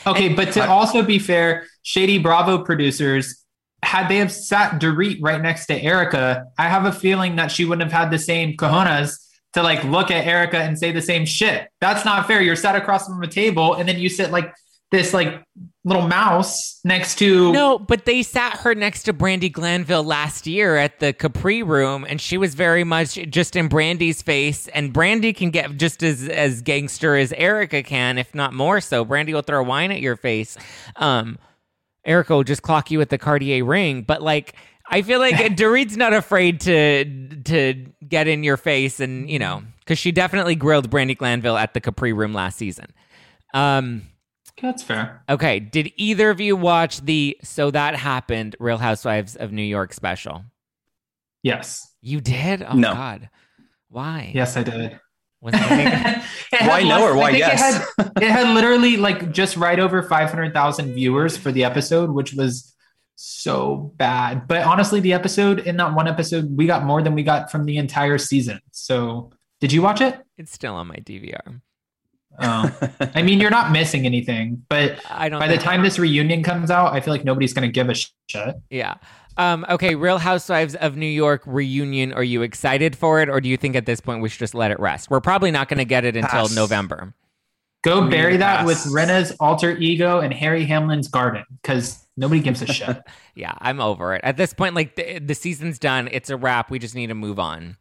[SPEAKER 2] Okay, but to also be fair, Shady Bravo producers, had they have sat Dorit right next to Erika, I have a feeling that she wouldn't have had the same cojones to like look at Erika and say the same shit. That's not fair. You're sat across from a table and then you sit like this like little mouse next to
[SPEAKER 1] No, but they sat her next to Brandi Glanville last year at the Capri Room, and she was very much just in Brandi's face. And Brandi can get just as as gangster as Erika can, if not more so. Brandi will throw wine at your face. Um, Erika will just clock you with the Cartier ring. But like, I feel like *laughs* Dorit's not afraid to to get in your face, and you know, because she definitely grilled Brandi Glanville at the Capri Room last season. Um.
[SPEAKER 2] That's fair.
[SPEAKER 1] Okay. Did either of you watch the So That Happened Real Housewives of New York special?
[SPEAKER 2] Yes.
[SPEAKER 1] You did? Oh,
[SPEAKER 3] No.
[SPEAKER 1] God. Why?
[SPEAKER 2] Yes, I did.
[SPEAKER 1] Was it any- *laughs*
[SPEAKER 2] It had
[SPEAKER 3] Why no or why yes?
[SPEAKER 2] It had, it had literally like just right over 500,000 viewers for the episode, which was so bad. But honestly, the episode in that one episode, we got more than we got from the entire season. So did you watch it?
[SPEAKER 1] it's still on my DVR.
[SPEAKER 2] Oh. I mean, you're not missing anything, but *laughs*
[SPEAKER 1] I don't
[SPEAKER 2] by the time this reunion comes out, I feel like nobody's going to give a shit.
[SPEAKER 1] Yeah. Um, okay. Real Housewives of New York reunion. Are you excited for it, or do you think at this point we should just let it rest? We're probably not going to get it until
[SPEAKER 3] Pass.
[SPEAKER 1] November.
[SPEAKER 2] Go
[SPEAKER 3] Me
[SPEAKER 2] bury that with. Rinna's alter ego and Harry Hamlin's garden because nobody gives a shit. *laughs*
[SPEAKER 1] Yeah, I'm over it. At this point, like the, the season's done. It's a wrap. We just need to move on.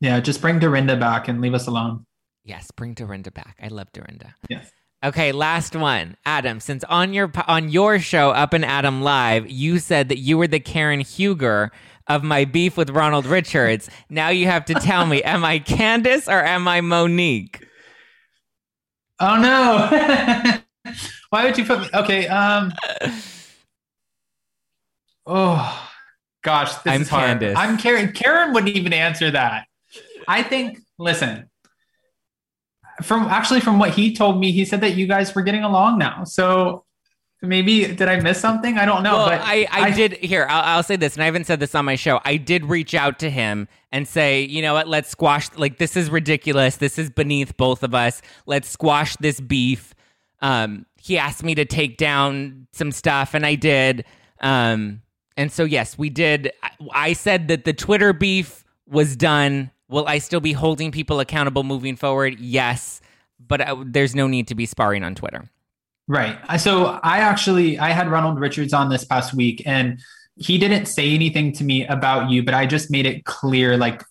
[SPEAKER 2] Yeah, just bring Dorinda back and leave us alone.
[SPEAKER 1] Yes, bring Dorinda back. I love Dorinda.
[SPEAKER 2] Yes.
[SPEAKER 1] Okay, last one. Adam, since on your on your show Up and Adam Live, you said that you were the Karen Huger of my beef with Ronald Richards. Now you have to tell me, am I Candiace or am I Monique?
[SPEAKER 2] Oh no! *laughs* Why would you put me? Okay. Um. Oh gosh, this
[SPEAKER 1] I'm
[SPEAKER 2] is hard.
[SPEAKER 1] Candiace.
[SPEAKER 2] I'm Karen. Karen wouldn't even answer that. I think. Listen. From actually, from what he told me, he said that you guys were getting along now. So maybe did I miss something? I don't know.
[SPEAKER 1] well,
[SPEAKER 2] but
[SPEAKER 1] I, I, did here. I'll, I'll say this, and I haven't said this on my show. I did reach out to him and say, you know what? Let's squash. Like this is ridiculous. This is beneath both of us. Let's squash this beef. Um, he asked me to take down some stuff, and I did. Um, and so yes, we did. I, I said that the Twitter beef was done. Will I still be holding people accountable moving forward? Yes, but uh, there's no need to be sparring on Twitter.
[SPEAKER 2] Right. So I actually I had Ronald Richards on this past week and he didn't say anything to me about you, but I just made it clear like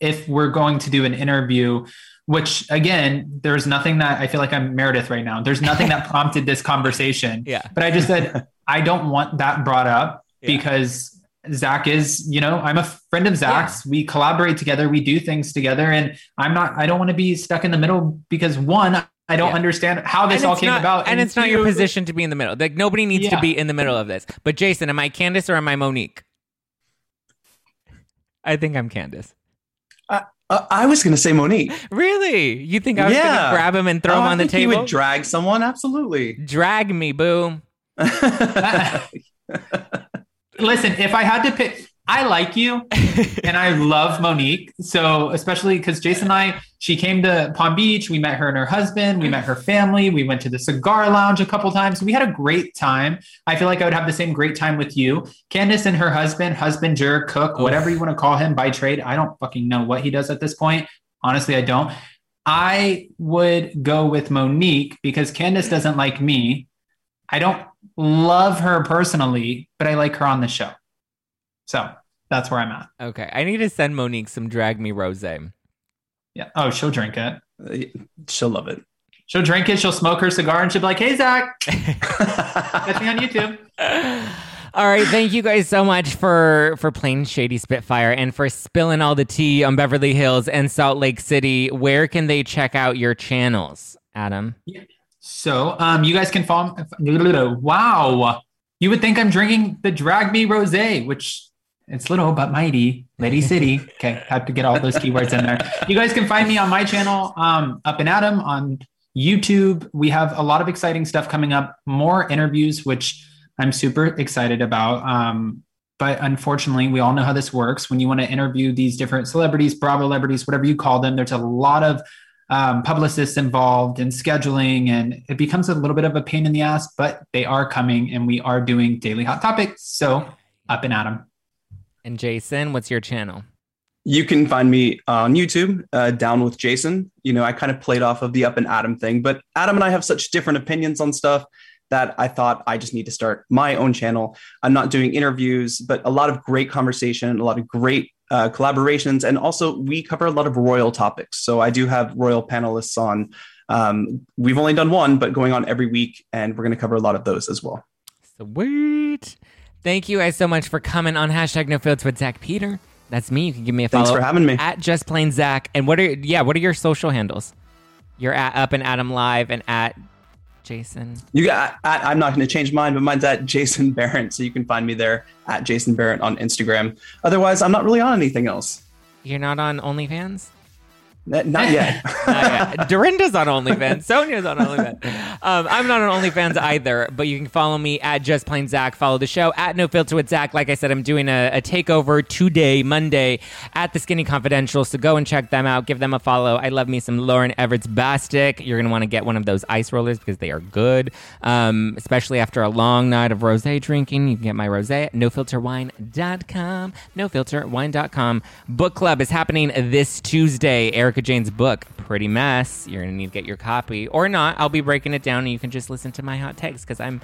[SPEAKER 2] if we're going to do an interview, which again, there's nothing that I feel like I'm Meredith right now. There's nothing that *laughs* prompted this conversation.
[SPEAKER 1] Yeah.
[SPEAKER 2] But I just said I don't want that brought up
[SPEAKER 1] Yeah.
[SPEAKER 2] because Zack is, you know, I'm a friend of Zack's. We collaborate together, we do things together, and I'm not. I don't want to be stuck in the middle because one, I don't
[SPEAKER 1] Yeah.
[SPEAKER 2] understand how this all came
[SPEAKER 1] not-
[SPEAKER 2] about,
[SPEAKER 1] and, it's not your position to be in the middle. Like nobody needs to be in the middle of this. But Jason, am I Candiace or am I Monique? I think I'm Candiace.
[SPEAKER 3] Uh, I was going to say Monique.
[SPEAKER 1] Really? You think I was
[SPEAKER 3] Yeah.
[SPEAKER 1] gonna grab him and throw
[SPEAKER 3] Oh,
[SPEAKER 1] him
[SPEAKER 3] I
[SPEAKER 1] on the
[SPEAKER 3] table? He would drag someone. Absolutely.
[SPEAKER 1] Drag me, boo. *laughs* *laughs* *laughs*
[SPEAKER 2] Listen, if I had to pick, I like you *laughs* and I love Monique. So, especially because Jason and I, she came to Palm Beach. We met her and her husband. We met her family. We went to the cigar lounge a couple times. We had a great time. I feel like I would have the same great time with you. Candiace and her husband, husband, husbander, cook, whatever you want to call him by trade. I don't fucking know what he does at this point. Honestly, I don't. I would go with Monique because Candiace doesn't like me. I don't love her personally, but I like her on the show. So that's where I'm at.
[SPEAKER 1] Okay, I need to send Monique some drag me rose.
[SPEAKER 2] Yeah. Oh, she'll drink it.
[SPEAKER 3] Uh, she'll love it.
[SPEAKER 2] She'll drink it. She'll smoke her cigar and she'll be like, hey, Zack, *laughs* catch me on YouTube.
[SPEAKER 1] all right, thank you guys so much for for playing Shady Spitfire and for spilling all the tea on Beverly Hills and Salt Lake City. Where can they check out your channels, Adam?
[SPEAKER 2] So um, you guys can follow. Wow. You would think I'm drinking the Drag Me Rosé, which it's little but mighty. Lady City. *laughs* Okay, have to get all those keywords in there. You guys can find me on my channel, um, Up and Adam, on YouTube. We have a lot of exciting stuff coming up, more interviews, which I'm super excited about. Um, but unfortunately, we all know how this works. When you want to interview these different celebrities, Bravo celebrities, whatever you call them, there's a lot of um, publicists involved in scheduling, and it becomes a little bit of a pain in the ass. But they are coming, and we are doing daily hot topics. So up and at them.
[SPEAKER 1] And Jason, what's your channel?
[SPEAKER 3] You can find me on YouTube, uh, down with Jason. You know, I kind of played off of the up and Adam thing, but Adam and I have such different opinions on stuff that I thought I just need to start my own channel. I'm not doing interviews, but a lot of great conversation, a lot of great uh, collaborations, and also we cover a lot of royal topics. So I do have royal panelists on. Um, we've only done one, but going on every week, and we're going to cover a lot of those as well.
[SPEAKER 1] Sweet. Thank you guys so much for coming on hashtag No Filters with Zack Peter. That's me. You can give me a follow.
[SPEAKER 3] Thanks for having me.
[SPEAKER 1] At Just Plain Zack. And what are yeah, what are your social handles? You're at Up and Adam Live and at Jason.
[SPEAKER 3] You got at, I'm not going to change mine, but mine's at Jason Berrent. So you can find me there at Jason Berrent on Instagram. Otherwise, I'm not really on anything else.
[SPEAKER 1] You're not on OnlyFans?
[SPEAKER 3] Not yet. *laughs*
[SPEAKER 1] not yet. Dorinda's on OnlyFans. *laughs* Sonja's on OnlyFans. Um, I'm not on OnlyFans either, but you can follow me at Just Plain Zack. Follow the show at No Filter with Zack. Like I said, I'm doing a, a, takeover today, Monday, at the Skinny Confidential. So go and check them out. Give them a follow. I love me some Lauren Evarts Bosstick. You're going to want to get one of those ice rollers because they are good, um, especially after a long night of rose drinking. You can get my rose at nofilterwine.com. Nofilterwine.com. Book club is happening this Tuesday. Eric Erika Jayne's book, Pretty Mess. You're gonna need to get your copy, or not. I'll be breaking it down, and you can just listen to my hot takes because I'm,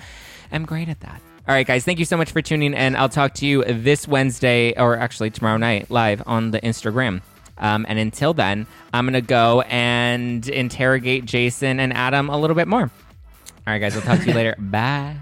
[SPEAKER 1] I'm great at that. All right, guys, thank you so much for tuning in. I'll talk to you this Wednesday, or actually tomorrow night, live on the Instagram. Um, and until then, I'm gonna go and interrogate Jason and Adam a little bit more. All right, guys, I'll talk to you *laughs* later. Bye.